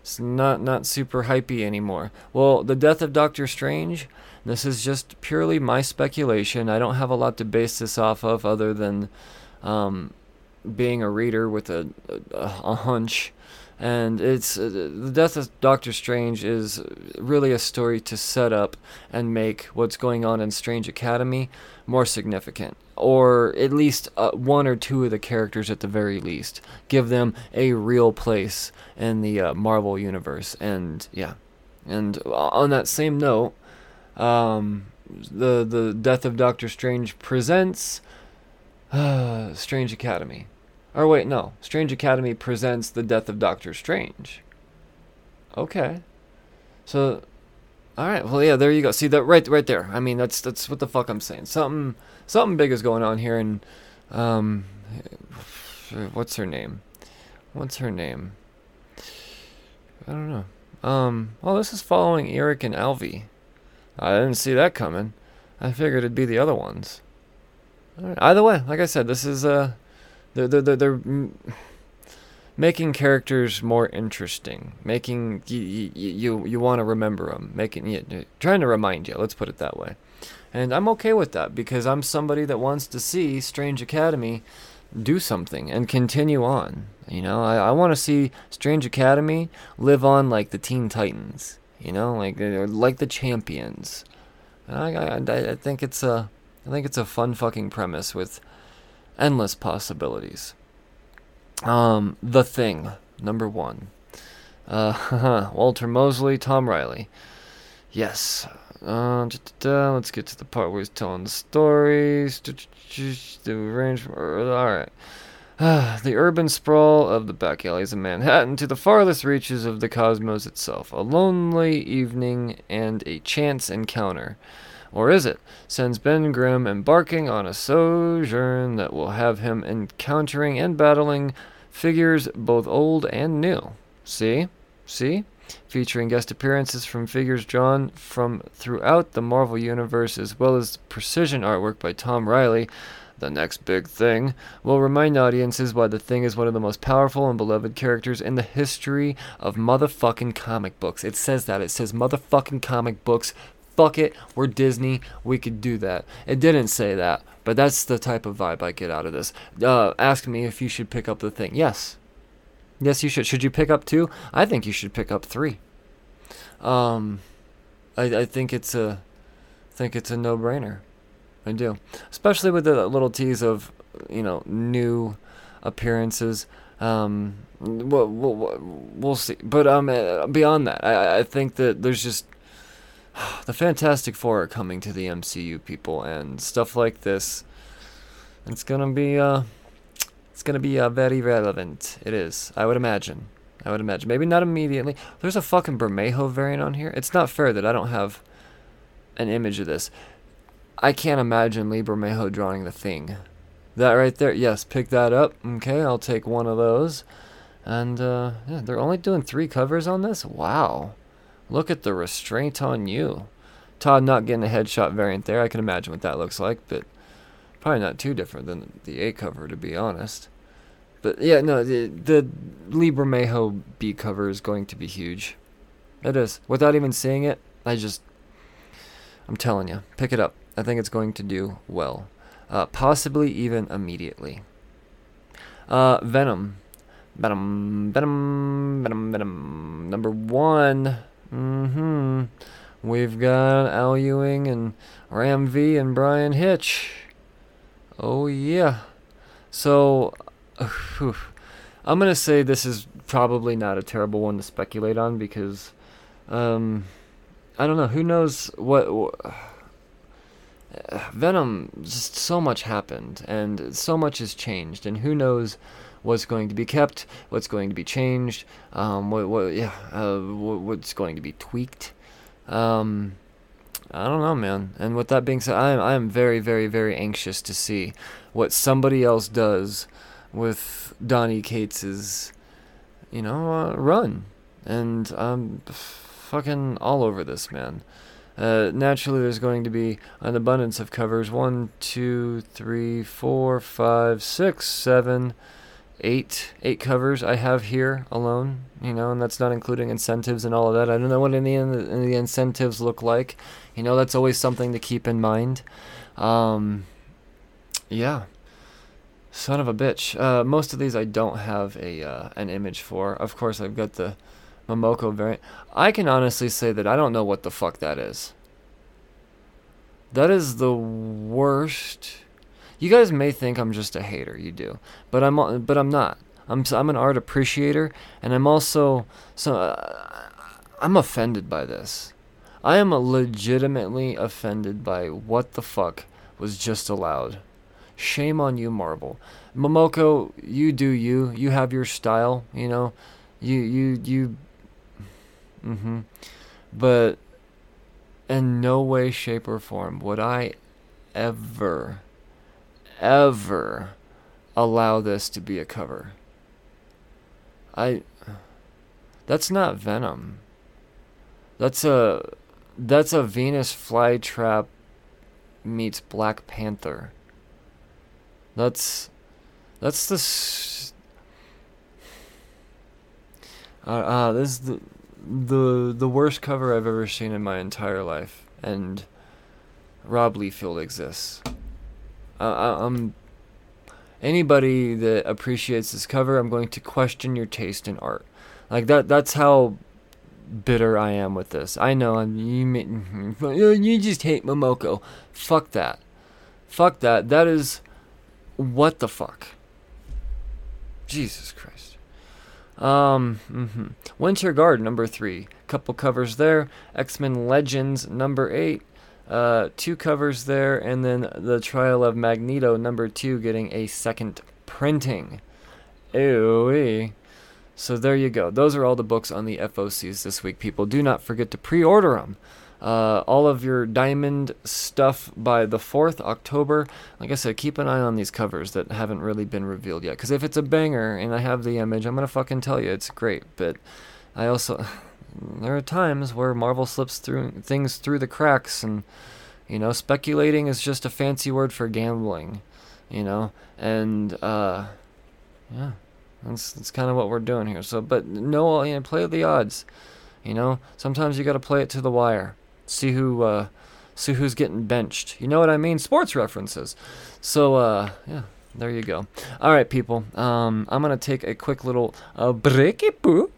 it's not not super hypey anymore. Well, the death of Doctor Strange. This is just purely my speculation. I don't have a lot to base this off of other than um, being a reader with a, a, a hunch. And it's uh, the death of Doctor Strange is really a story to set up and make what's going on in Strange Academy more significant, or at least uh, one or two of the characters at the very least. Give them a real place in the uh, Marvel universe, and yeah. And on that same note, um, the the death of Doctor Strange presents <sighs> Strange Academy. Or wait, no. Strange Academy presents the death of Doctor Strange. Okay. So all right. Well, yeah, there you go. See that right right there. I mean, that's that's what the fuck I'm saying. Something something big is going on here and um what's her name? What's her name? I don't know. Um, well, this is following Eric and Alvy. I didn't see that coming. I figured it'd be the other ones. Either way, like I said, this is uh, they're they're they're, making characters more interesting, making you you you, you want to remember them, making you, trying to remind you. Let's put it that way, and I'm okay with that because I'm somebody that wants to see Strange Academy do something and continue on. You know, I, I want to see Strange Academy live on like the Teen Titans. You know, like uh, like the Champions. I, I, I think it's a I think it's a fun fucking premise with endless possibilities. Um, The Thing, number one. Uh, Walter Mosley, Tom Reilly. Yes. Uh, let's get to the part where he's telling the stories. The arrangement. All right. the urban sprawl of the back alleys of Manhattan to the farthest reaches of the cosmos itself. A lonely evening and a chance encounter. Or is it? Sends Ben Grimm embarking on a sojourn that will have him encountering and battling figures both old and new. See? See? Featuring guest appearances from figures drawn from throughout the Marvel Universe as well as precision artwork by Tom Reilly, the next big thing, will remind audiences why the thing is one of the most powerful and beloved characters in the history of motherfucking comic books. It says that. It says motherfucking comic books. Fuck it. We're Disney. We could do that. It didn't say that, but that's the type of vibe I get out of this. Uh, ask me if you should pick up the thing. Yes. Yes, you should. Should you pick up two? I think you should pick up three. Um, I, I think it's a, think it's a no-brainer. I do. Especially with the little tease of, you know, new appearances. Um, we'll, we'll, we'll see. But um, uh, beyond that, I, I think that there's just <sighs> the Fantastic Four are coming to the MCU, people, and stuff like this. It's gonna be uh, it's gonna be uh, very relevant. It is. I would imagine. I would imagine. Maybe not immediately. There's a fucking Bermejo variant on here. It's not fair that I don't have an image of this. I can't imagine Lee Bermejo drawing the thing. That right there. Yes, pick that up. Okay, I'll take one of those. And uh, yeah, they're only doing three covers on this. Wow, look at the restraint on you. Todd not getting a headshot variant there. I can imagine what that looks like, but probably not too different than the A cover, to be honest. But yeah, no, the, the Bermejo B cover is going to be huge. It is. Without even seeing it, I just, I'm telling you, pick it up. I think it's going to do well. Uh, possibly even immediately. Uh, Venom. Venom, Venom, Venom, Venom. Number one. Mm-hmm. We've got Al Ewing and Ram V and Bryan Hitch. Oh yeah. So, I'm gonna say this is probably not a terrible one to speculate on because, um, I don't know. Who knows what. <sighs> Venom, just so much happened, and so much has changed, and who knows what's going to be kept, what's going to be changed, um, what, what, yeah, uh, what, what's going to be tweaked. Um, I don't know, man. And with that being said, I am, I am very, very, very anxious to see what somebody else does with Donny Cates's, you know, uh, run. And I'm fucking all over this, man. Uh, naturally, there's going to be an abundance of covers. One, two, three, four, five, six, seven, eight, eight covers I have here alone. You know, and that's not including incentives and all of that. I don't know what any of the, the incentives look like. You know, that's always something to keep in mind. Um, yeah. Son of a bitch. Uh, most of these I don't have a uh, an image for. Of course, I've got the Momoko variant. I can honestly say that I don't know what the fuck that is. That is the worst. You guys may think I'm just a hater, you do, but I'm but I'm not. I'm I'm an art appreciator, and I'm also so uh, I'm offended by this. I am legitimately offended by what the fuck was just allowed. Shame on you, Marvel. Momoko, you do you. You have your style, you know. You you you Mm-hmm. But in no way, shape, or form would I ever, ever allow this to be a cover. I. That's not Venom. That's a. That's a Venus flytrap meets Black Panther. That's. That's the. Uh, uh, this is the the the worst cover I've ever seen in my entire life, and Rob Liefeld exists. Uh, I'm anybody that appreciates this cover. I'm going to question your taste in art. Like that. That's how bitter I am with this. I know I'm you. <laughs> You just hate Momoko. Fuck that. Fuck that. That is what the fuck. Jesus Christ. Um, mm-hmm. Winter Guard number three, couple covers there. X Men Legends number eight, uh, two covers there, and then the Trial of Magneto number two getting a second printing. Ew. So there you go. Those are all the books on the FOCs this week, people. Do not forget to pre-order them. Uh, all of your diamond stuff by the 4th October. Like I said, keep an eye on these covers that haven't really been revealed yet. Because if it's a banger and I have the image, I'm going to fucking tell you it's great. But I also. <laughs> There are times where Marvel slips through things through the cracks, and, you know, speculating is just a fancy word for gambling, you know? And, uh, yeah. That's, that's kind of what we're doing here. So, but no, you know, play the odds. You know, sometimes you got to play it to the wire see who uh, see who's getting benched. You know what I mean? Sports references. So uh, yeah, there you go. All right, people. Um, I'm gonna take a quick little uh, breaky poo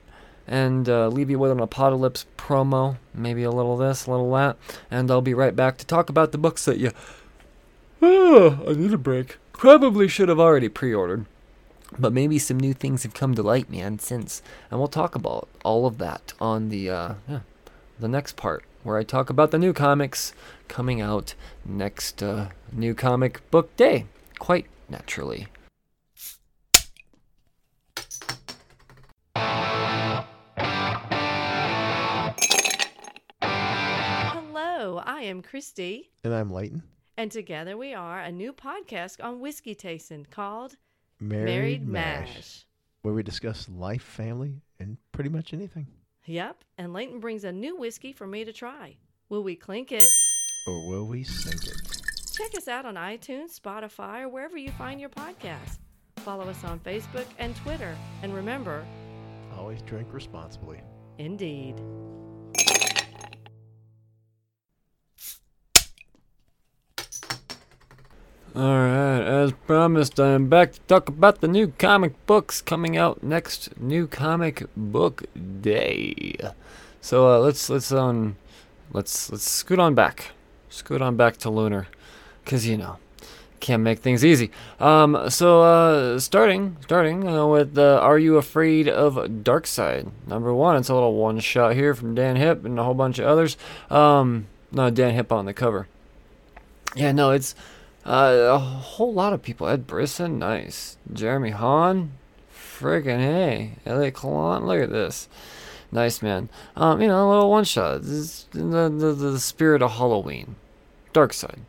and uh, leave you with an apocalypse promo, maybe a little this, a little that, and I'll be right back to talk about the books that you Oh, <sighs> I need a break. Probably should have already pre-ordered. But maybe some new things have come to light, man, since. And we'll talk about all of that on the uh, yeah, the next part, where I talk about the new comics coming out next uh, new comic book day, quite naturally. Hello, I am Christy, And I'm Leighton. and together we are a new podcast on whiskey tasting called Married, Married Mash, Mash. where we discuss life, family, and pretty much anything. Yep, and Leighton brings a new whiskey for me to try. Will we clink it? Or will we sink it? Check us out on iTunes, Spotify, or wherever you find your podcast. Follow us on Facebook and Twitter. And remember, Always drink responsibly. indeed. Alright, as promised, I am back to talk about the new comic books coming out next new comic book day. So uh, let's let's um let's let's scoot on back. Scoot on back to Lunar. Cause you know, can't make things easy. Um so uh starting starting uh, with uh, Are You Afraid of Darkseid? Number one, it's a little one shot here from Dan Hipp and a whole bunch of others. Um no Dan Hipp on the cover. Yeah, no, it's uh, a whole lot of people. Ed Brisson, nice. Jeremy Haun, friggin' hey. Elliot Kalan, look at this. Nice, man. Um, you know, a little one shot. The, the, the spirit of Halloween. Darkseid.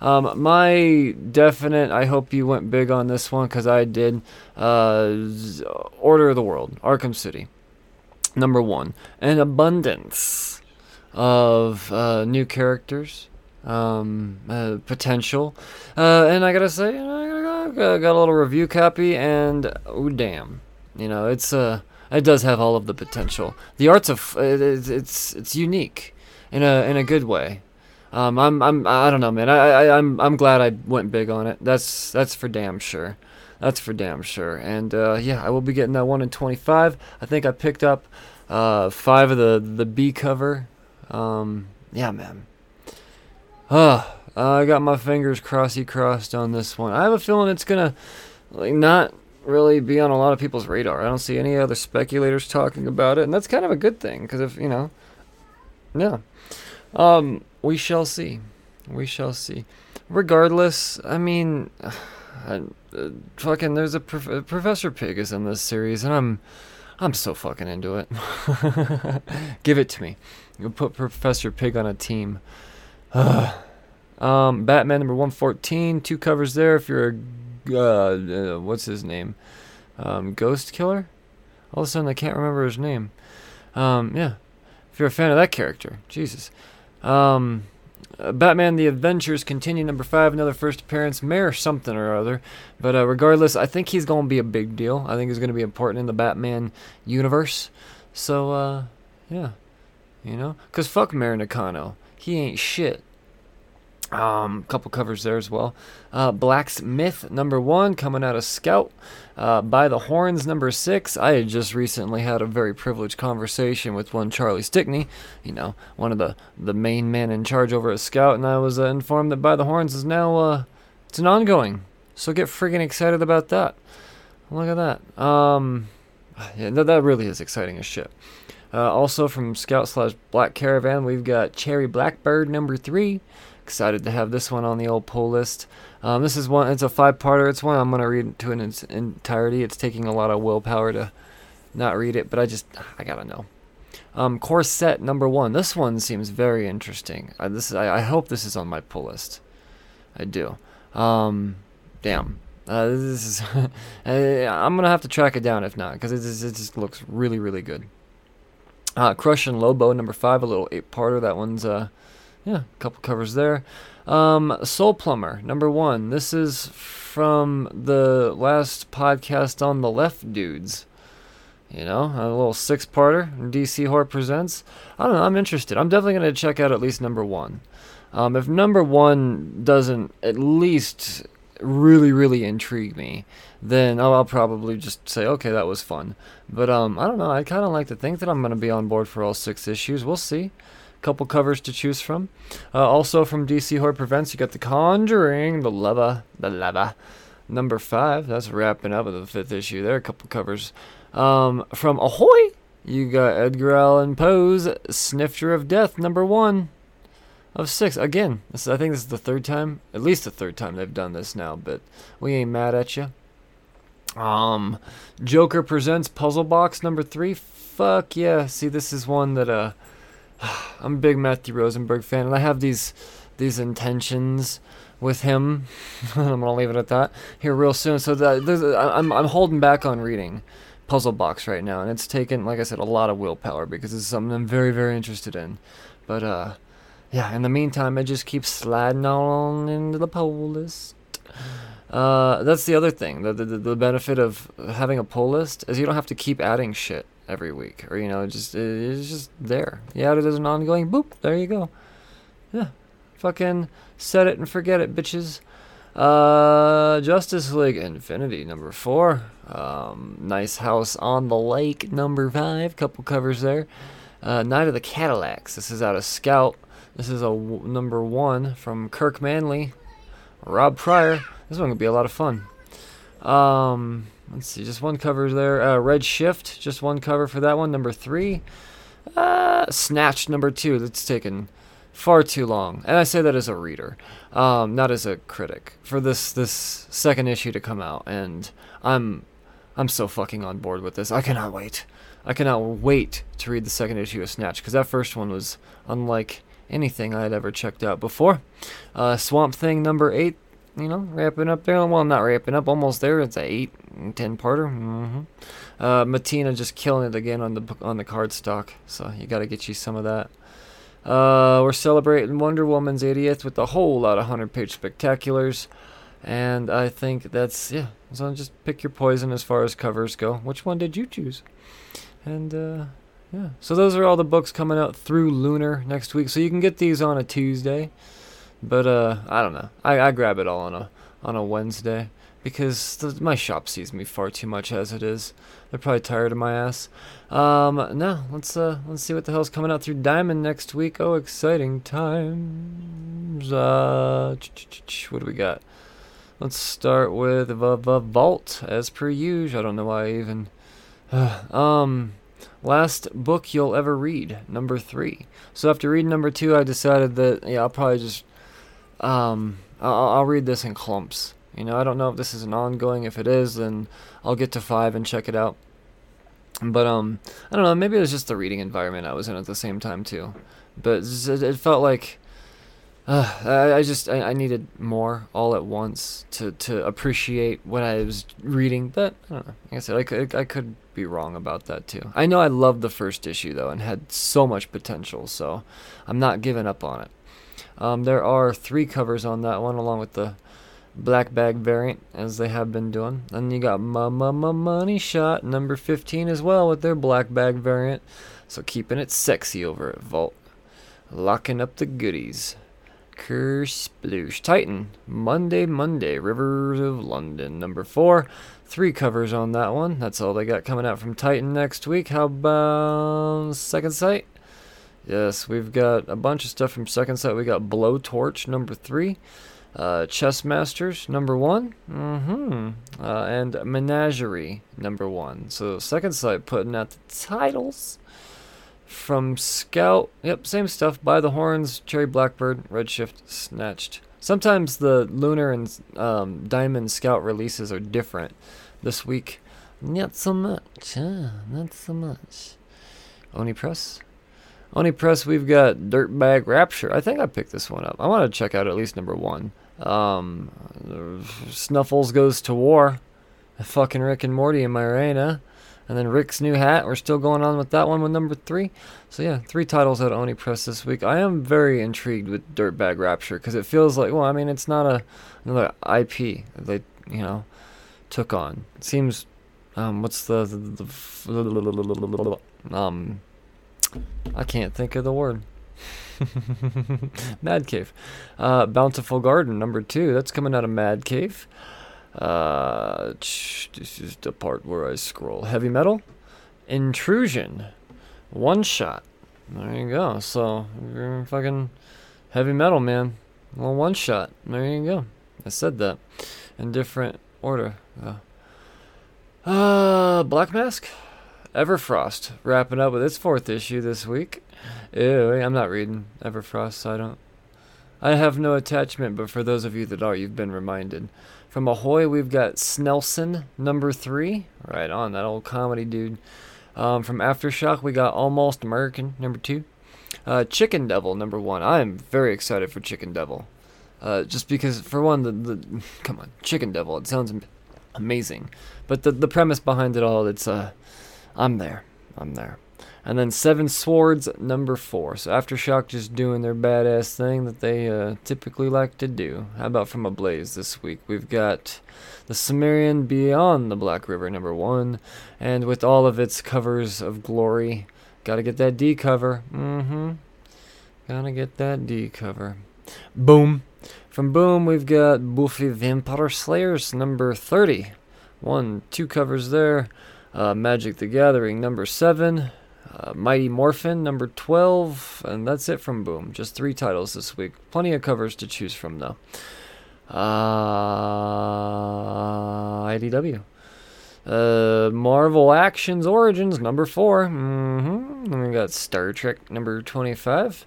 Um, my definite, I hope you went big on this one because I did. Uh, Order of the World, Arkham City. Number one. An abundance of uh, new characters um, uh, potential. Uh, and I gotta say, I got, got a little review copy, and oh damn, you know, it's uh, it does have all of the potential. The art's of it's it's it's unique in a in a good way. Um, I'm I'm I don't know, man. I, I I'm I'm glad I went big on it. That's that's for damn sure. That's for damn sure. And uh, yeah, I will be getting that one in 25. I think I picked up uh, five of the the B cover. Um, yeah, man. Ah, I got my fingers crossy crossed on this one. I have a feeling it's gonna like not really be on a lot of people's radar. I don't see any other speculators talking about it, and that's kind of a good thing because if you know, yeah, um, we shall see. We shall see. Regardless, I mean, <sighs> I, uh, fucking, there's a prof- Professor Pig is in this series, and I'm, I'm so fucking into it. <laughs> Give it to me. You put Professor Pig on a team. <sighs> um, Batman number 114, two covers there. If you're a, uh, uh, what's his name? Um, Ghost Killer? All of a sudden, I can't remember his name. Um, yeah. If you're a fan of that character, Jesus. Um, uh, Batman The Adventures continue, number five, another first appearance, Mayor something or other. But uh, regardless, I think he's going to be a big deal. I think he's going to be important in the Batman universe. So, uh, yeah. You know? Because fuck Mayor Nakano. He ain't shit. Um, couple covers there as well. Uh, Blacksmith number one coming out of Scout. Uh, By the Horns number six. I had just recently had a very privileged conversation with one Charlie Stickney, you know, one of the the main men in charge over at Scout, and I was uh, informed that By the Horns is now uh, it's an ongoing. So get friggin' excited about that. Look at that. Um, yeah, that, that really is exciting as shit. Uh, also from Scout slash Black Caravan, we've got Cherry Blackbird number three. Excited to have this one on the old pull list. Um, this is one. It's a five-parter. It's one I'm gonna read to in its entirety. It's taking a lot of willpower to not read it, but I just I gotta know. Um, Corset number one. This one seems very interesting. I, this is, I, I hope this is on my pull list. I do. Um, damn. Uh, this is. <laughs> I'm gonna have to track it down if not, because it, just- it just looks really really good. Uh, Crush and Lobo number five, a little eight-parter. That one's uh, yeah, a couple covers there. Um, Soul Plumber number one. This is from the last podcast on the Left Dudes. You know, a little six-parter. DC Horror presents. I don't know. I'm interested. I'm definitely gonna check out at least number one. Um, if number one doesn't at least really, really intrigue me, then I'll, I'll probably just say, okay, that was fun. But um, I don't know. I kind of like to think that I'm gonna be on board for all six issues. We'll see. Couple covers to choose from. Uh, also from DC Horror Prevents, you got The Conjuring, The Lover, The Lover, number five. That's wrapping up with the fifth issue there. A couple covers. Um, from Ahoy, you got Edgar Allan Poe's Snifter of Death, number one of six. Again, this, I think this is the third time, at least the third time they've done this now, but we ain't mad at you. Um, Joker presents Puzzle Box number three. Fuck yeah! See, this is one that uh, <sighs> I'm a big Matthew Rosenberg fan, and I have these these intentions with him. <laughs> I'm gonna leave it at that here real soon. So that I'm I'm holding back on reading Puzzle Box right now, and it's taken, like I said, a lot of willpower because it's something I'm very very interested in. But uh, yeah. In the meantime, I just keep sliding on into the poll list. Uh, that's the other thing. The, the the benefit of having a poll list is you don't have to keep adding shit every week, or you know, just it's just there. It as an ongoing. Boop, there you go. Yeah, fucking set it and forget it, bitches. Uh, Justice League Infinity number four. Um, nice house on the lake number five. Couple covers there. Uh, Night of the Cadillacs. This is out of Scout. This is a w- number one from Kirk Manley, Rob Pryor. This one could be a lot of fun. Um, let's see, just one cover there. Uh, Red Shift, just one cover for that one. Number three. Uh, Snatch number two. That's taken far too long, and I say that as a reader, um, not as a critic. For this this second issue to come out, and I'm I'm so fucking on board with this. I cannot wait. I cannot wait to read the second issue of Snatch because that first one was unlike anything I had ever checked out before. Uh, Swamp Thing number eight you know, wrapping up there. Well, not wrapping up, almost there. It's a eight, ten parter. Mm-hmm. Uh, Mattina just killing it again on the on the card stock. So you got to get you some of that. Uh, we're celebrating Wonder Woman's 80th with a whole lot of hundred page spectaculars, and I think that's yeah. So just pick your poison as far as covers go. Which one did you choose? And uh, yeah, so those are all the books coming out through Lunar next week. So you can get these on a Tuesday. But uh, I don't know. I, I grab it all on a on a Wednesday because the, my shop sees me far too much as it is. They're probably tired of my ass. Um, no, let's uh, let's see what the hell's coming out through Diamond next week. Oh, exciting times! Uh, what do we got? Let's start with the, the Vault as per usual. I don't know why I even. Uh, <sighs> um, last book you'll ever read, number three. So after reading number two, I decided that yeah, I'll probably just um, I'll, I'll read this in clumps. You know, I don't know if this is an ongoing. If it is, then I'll get to five and check it out. But um, I don't know. Maybe it was just the reading environment I was in at the same time too. But it felt like uh, I, I just I, I needed more all at once to, to appreciate what I was reading. But I don't know. Like I said, I could I could be wrong about that too. I know I loved the first issue though and had so much potential. So I'm not giving up on it. Um, there are three covers on that one, along with the black bag variant, as they have been doing. And you got Mama Money Shot number 15 as well with their black bag variant. So keeping it sexy over at Vault. Locking up the goodies. Curse, Kersploosh. Titan. Monday, Monday. Rivers of London. Number 4. Three covers on that one. That's all they got coming out from Titan next week. How about Second Sight? Yes, we've got a bunch of stuff from Second Sight. We got Blowtorch number three, uh, Chess Masters number one, mm-hmm, uh, and Menagerie number one. So Second Sight putting out the titles from Scout. Yep, same stuff. By the Horns, Cherry Blackbird, Redshift, Snatched. Sometimes the Lunar and um, Diamond Scout releases are different. This week, not so much. Huh? Not so much. Oni Press. Oni Press, we've got Dirtbag Rapture. I think I picked this one up. I want to check out at least number one. Um, Snuffles goes to war. Fucking Rick and Morty in my arena. And then Rick's new hat. We're still going on with that one with number three. So yeah, three titles out of Oni Press this week. I am very intrigued with Dirtbag Rapture because it feels like well, I mean, it's not a another IP they you know took on. It seems um, what's the, the, the um I can't think of the word. <laughs> Mad Cave. Uh, Bountiful Garden, number two. That's coming out of Mad Cave. Uh, this is the part where I scroll. Heavy Metal. Intrusion. One Shot. There you go. So you're fucking heavy metal, man. Well, one shot. There you go. I said that in different order. Uh, uh Black Mask, Everfrost, wrapping up with its fourth issue this week. Ew, I'm not reading Everfrost, so I don't. I have no attachment, but for those of you that are, you've been reminded. From Ahoy, we've got Snelson, number three. Right on, that old comedy dude. Um, from Aftershock, we got Almost American, number two. Uh, Chicken Devil, number one. I am very excited for Chicken Devil. Uh, just because, for one, the, the come on, Chicken Devil. It sounds amazing, but the the premise behind it all, it's uh, I'm there, I'm there. And then Seven Swords, number four. So Aftershock just doing their badass thing that they uh, typically like to do. How about from Ablaze this week? We've got The Cimmerian Beyond the Black River, number one. And with all of its covers of glory, gotta get that D cover. Mm hmm. Gotta get that D cover. Boom. From Boom, we've got Buffy Vampire Slayers, number 30. One, two covers there. Uh, Magic the Gathering, number 7. Uh, Mighty Morphin, number 12. And that's it from Boom. Just three titles this week. Plenty of covers to choose from, though. Uh, IDW. Uh, Marvel Actions Origins, number 4. Mm-hmm. We got Star Trek, number 25.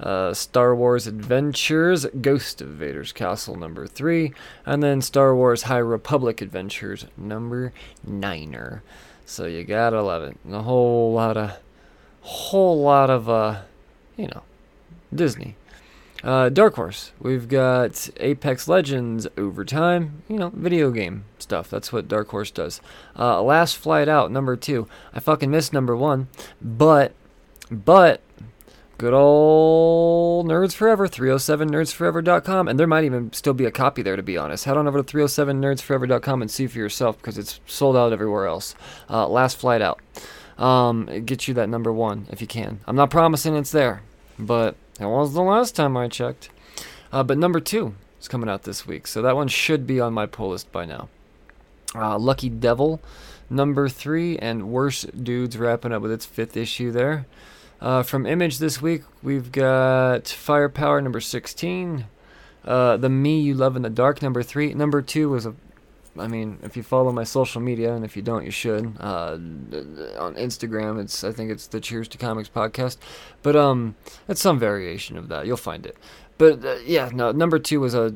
Uh, Star Wars Adventures, Ghost of Vader's Castle, number three, and then Star Wars High Republic Adventures, number niner. So you gotta love it. And a whole lot of, whole lot of, uh, you know, Disney. Uh, Dark Horse, we've got Apex Legends Overtime, you know, video game stuff. That's what Dark Horse does. Uh, Last Flight Out, number two. I fucking missed number one, but, but good old Nerds Forever, 307nerdsforever.com. And there might even still be a copy there, to be honest. Head on over to 307nerdsforever.com and see for yourself because it's sold out everywhere else. Uh, last flight out. Um, it gets you that number one if you can. I'm not promising it's there, but it was the last time I checked. Uh, but number two is coming out this week, so that one should be on my pull list by now. Uh, Lucky Devil, number three, and Worst Dudes wrapping up with its fifth issue there. Uh, from Image this week, we've got Firepower number 16. Uh, the Me You Love in the Dark number 3. Number 2 was a. I mean, if you follow my social media, and if you don't, you should. Uh, on Instagram, it's I think it's the Cheers to Comics podcast, but um, it's some variation of that. You'll find it. But uh, yeah, no. Number two was a,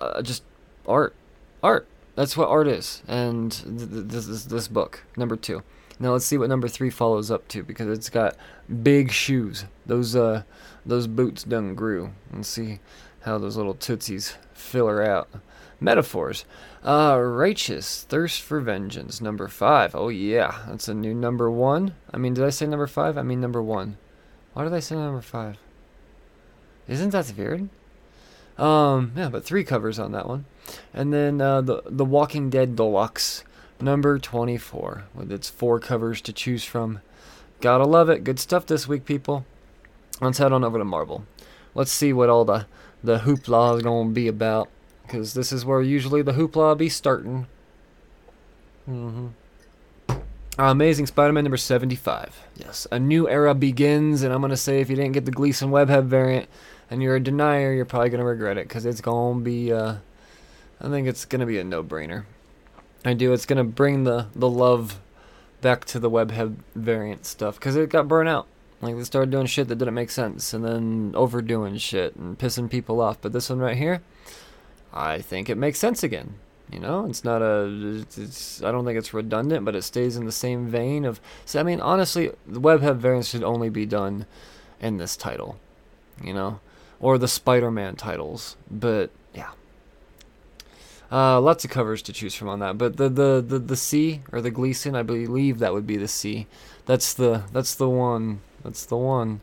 a, a, just art, art. That's what art is, and th- th- this is this book number two. Now let's see what number three follows up to because it's got big shoes. Those uh those boots done grew. Let's see how those little tootsies fill her out. Metaphors. Uh righteous. Thirst for vengeance. Number five. Oh yeah. That's a new number one. I mean did I say number five? I mean number one. Why did I say number five? Isn't that weird? Um, yeah, but three covers on that one. And then uh, the the Walking Dead Deluxe number 24 with its four covers to choose from. Gotta love it. Good stuff this week, people. Let's head on over to Marvel. Let's see what all the, the hoopla is going to be about. Because this is where usually the hoopla be starting. Mm-hmm. Amazing Spider-Man number 75. Yes, a new era begins, and I'm going to say if you didn't get the Gleason Webhead variant and you're a denier, you're probably going to regret it because it's going to be, uh, I think it's going to be a no-brainer. I do. It's gonna bring the the love back to the webhead variant stuff because it got burnt out. Like they started doing shit that didn't make sense, and then overdoing shit and pissing people off. But this one right here, I think it makes sense again. You know, it's not a. It's, it's I don't think it's redundant, but it stays in the same vein of. So I mean, honestly, the webhead variants should only be done in this title, you know, or the Spider-Man titles. But uh, lots of covers to choose from on that, but the, the the the C or the Gleason, I believe that would be the C. That's the that's the one. That's the one.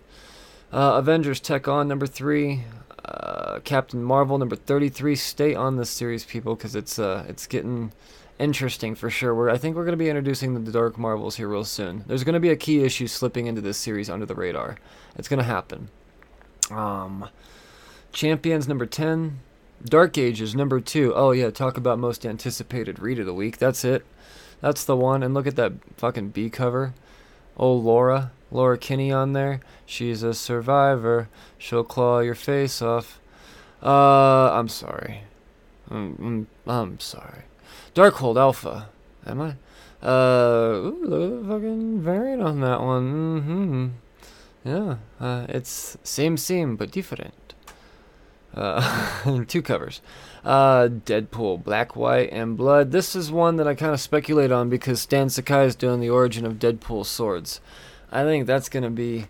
Uh, Avengers Tech on number three. Uh, Captain Marvel number thirty-three. Stay on this series, people, because it's uh it's getting interesting for sure. We're, I think we're going to be introducing the Dark Marvels here real soon. There's going to be a key issue slipping into this series under the radar. It's going to happen. Um, Champions number ten. Dark Ages number two. Oh yeah, talk about most anticipated read of the week. That's it. That's the one. And look at that fucking B cover. Oh, Laura, Laura Kinney on there. She's a survivor. She'll claw your face off. Uh, I'm sorry. I'm, I'm, I'm sorry. Darkhold Alpha. Am I? Uh, ooh, look at the fucking variant on that one. Mm-hmm. Yeah, uh, it's same same but different. Uh, <laughs> two covers. Uh, Deadpool, Black, White, and Blood. This is one that I kind of speculate on because Stan Sakai is doing the origin of Deadpool swords. I think that's gonna be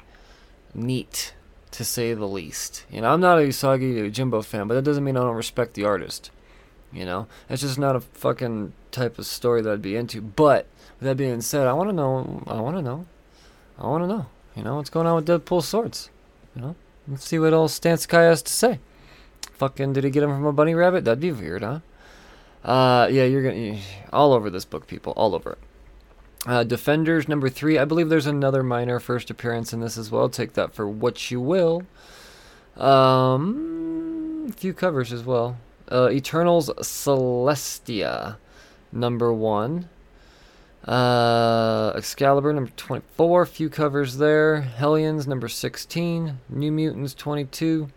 neat, to say the least. You know, I'm not a Usagi Yojimbo fan, but that doesn't mean I don't respect the artist. You know, it's just not a fucking type of story that I'd be into. But with that being said, I want to know. I want to know. I want to know. You know what's going on with Deadpool swords? You know, let's see what old Stan Sakai has to say. Fucking, did he get him from a bunny rabbit? That'd be weird, huh? Uh, yeah, you're gonna all over this book, people, all over it. Uh, Defenders number three. I believe there's another minor first appearance in this as well. Take that for what you will. Um, a few covers as well. Uh, Eternals Celestia, number one. Uh, Excalibur, number 24. Few covers there. Hellions, number 16. New Mutants, 22.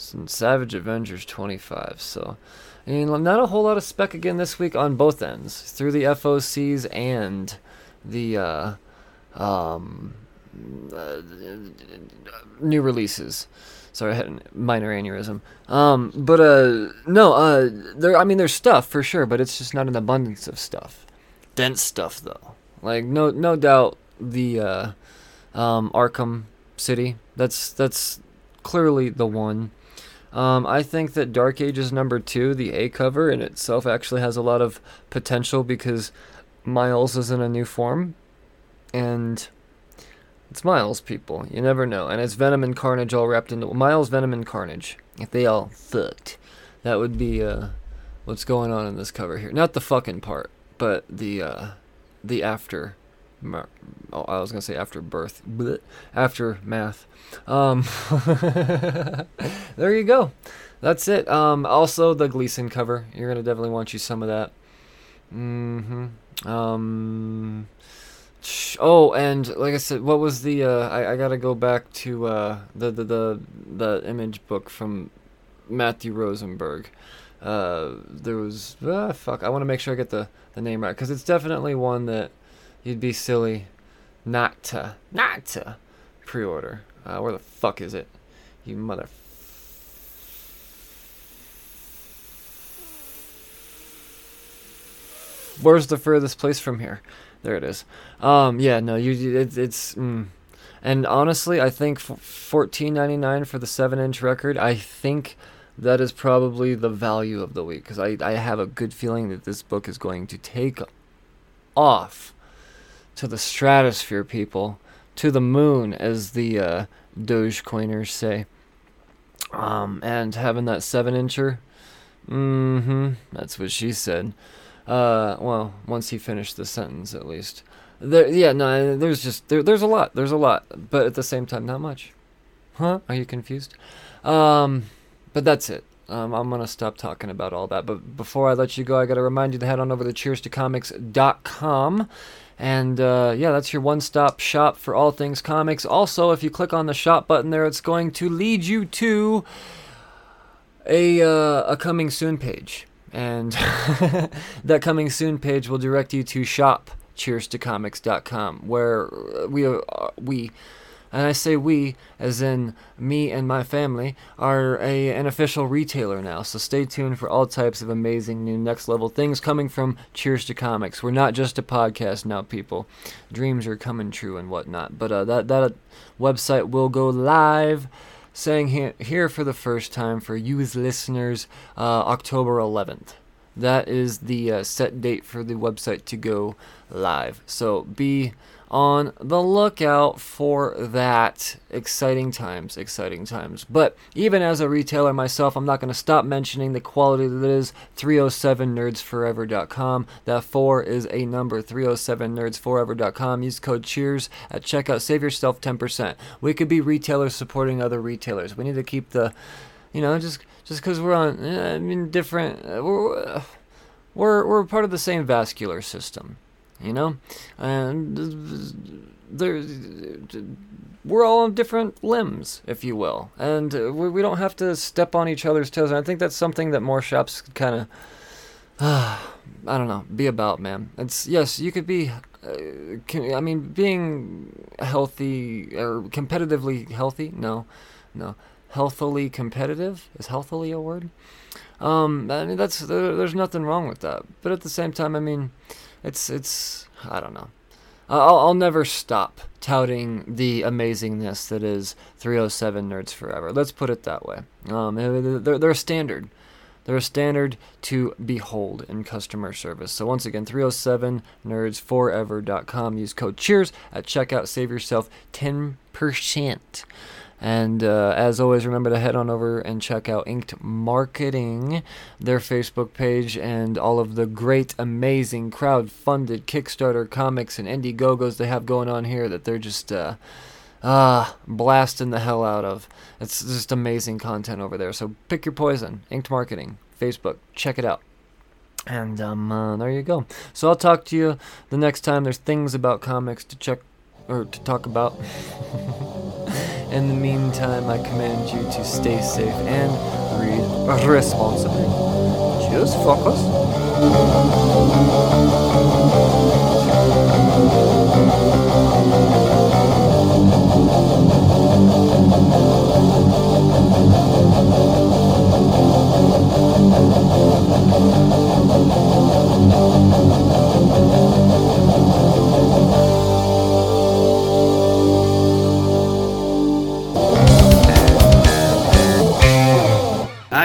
Savage Avengers, 25. So, I mean, not a whole lot of spec again this week on both ends. Through the FOCs and the, uh, um, uh, new releases. Sorry, I had a minor aneurysm. Um, but uh, no, uh, there. I mean, there's stuff for sure, but it's just not an abundance of stuff. Dense stuff though. Like no, no doubt the uh, um, Arkham City. That's that's clearly the one. Um, I think that Dark Ages number two, the A cover in itself, actually has a lot of potential because Miles is in a new form, and it's Miles, people. You never know. And it's Venom and Carnage all wrapped into Miles, Venom, and Carnage. If they all fucked, that would be uh, what's going on in this cover here. Not the fucking part, but the uh, the after. Oh, I was gonna say after birth, after math. Um, <laughs> there you go. That's it. Um, also the Gleason cover. You're gonna definitely want you some of that. Mm-hmm. Um. Oh, and like I said, what was the? Uh, I I gotta go back to uh, the the the the image book from Matthew Rosenberg. Uh, there was ah, fuck. I want to make sure I get the the name right because it's definitely one that you'd be silly not to not to pre-order. Uh, where the fuck is it? You mother. Where's the furthest place from here? There it is. Um, yeah, no, you it, it's. Mm. And honestly, I think fourteen ninety nine for the seven inch record. I think that is probably the value of the week because I I have a good feeling that this book is going to take off to the stratosphere, people, to the moon, as the uh, Dogecoiners say. Um, and having that seven incher, mm-hmm, that's what she said. Uh, well, once he finished the sentence, at least. There, yeah, no, there's just there, there's a lot, there's a lot, but at the same time, not much. Huh? Are you confused? Um, but that's it. Um, I'm gonna stop talking about all that. But before I let you go, I gotta remind you to head on over to CheersToComics.com. And uh, yeah, that's your one-stop shop for all things comics. Also, if you click on the shop button there, it's going to lead you to a uh, a coming soon page and <laughs> that coming soon page will direct you to shop cheers to comics.com where we are, we and I say we as in me and my family are a an official retailer now. So stay tuned for all types of amazing new next level things coming from Cheers to Comics. We're not just a podcast now, people. Dreams are coming true and whatnot. But uh, that that website will go live saying here, for the first time for you as listeners uh, October 11th. That is the uh, set date for the website to go live. So be on the lookout for that. Exciting times, exciting times. But even as a retailer myself, I'm not going to stop mentioning the quality that is 307nerdsforever.com. That 4 is a number 307nerdsforever.com. Use code CHEERS at checkout. Save yourself 10%. We could be retailers supporting other retailers. We need to keep the, you know, just just because we're on, I mean, different, uh, we're, we're, we're part of the same vascular system. You know, and there we're all on different limbs, if you will, and uh, we, we don't have to step on each other's toes. And I think that's something that more shops kind of, <sighs> uh, I don't know, be about, man. It's yes, you could be. Uh, can, I mean, being healthy or competitively healthy? No, no. Healthily competitive is healthily a word? Um, I mean, that's there, there's nothing wrong with that. But at the same time, I mean, it's it's I don't know. I'll, I'll never stop touting the amazingness that is 307 Nerds Forever. Let's put it that way. Um, they're, they're a standard. They're a standard to behold in customer service. So once again, 307nerdsforever.com. Use code CHEERS at checkout. Save yourself 10%. And uh, as always, remember to head on over and check out Inked Marketing, their Facebook page, and all of the great, amazing crowd-funded Kickstarter comics and Indiegogos they have going on here that they're just uh, uh, blasting the hell out of. It's just amazing content over there. So pick your poison. Inked Marketing, Facebook, check it out. And um, uh, there you go. So I'll talk to you the next time there's things about comics to check or to talk about. <laughs> In the meantime, I command you to stay safe and read responsibly. Cheers, fuckers.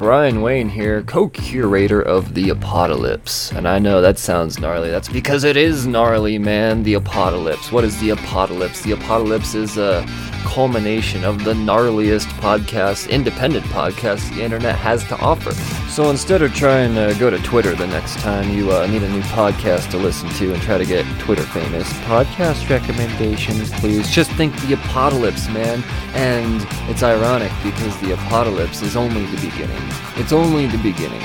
Brian Wayne here, co curator of The Apocalypse. And I know that sounds gnarly. That's because it is gnarly, man. The Apocalypse. What is The Apocalypse? The Apocalypse is a culmination of the gnarliest podcast, independent podcast the internet has to offer. So instead of trying to go to Twitter the next time you uh, need a new podcast to listen to and try to get Twitter famous, podcast recommendations, please. Just think The Apocalypse, man. And it's ironic because The Apocalypse is only the beginning. It's only the beginning.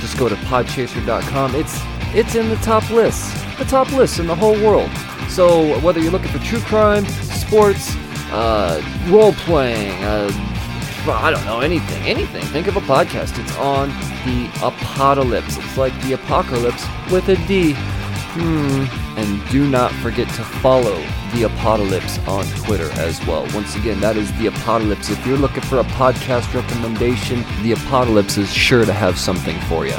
Just go to podchaser.com. It's it's in the top lists, the top lists in the whole world. So whether you're looking for true crime, sports, uh, role playing, uh, I don't know anything, anything. Think of a podcast. It's on the apocalypse. It's like the apocalypse with a D. Hmm. And do not forget to follow the apocalypse on Twitter as well. Once again, that is the apocalypse. If you're looking for a podcast recommendation, the apocalypse is sure to have something for you.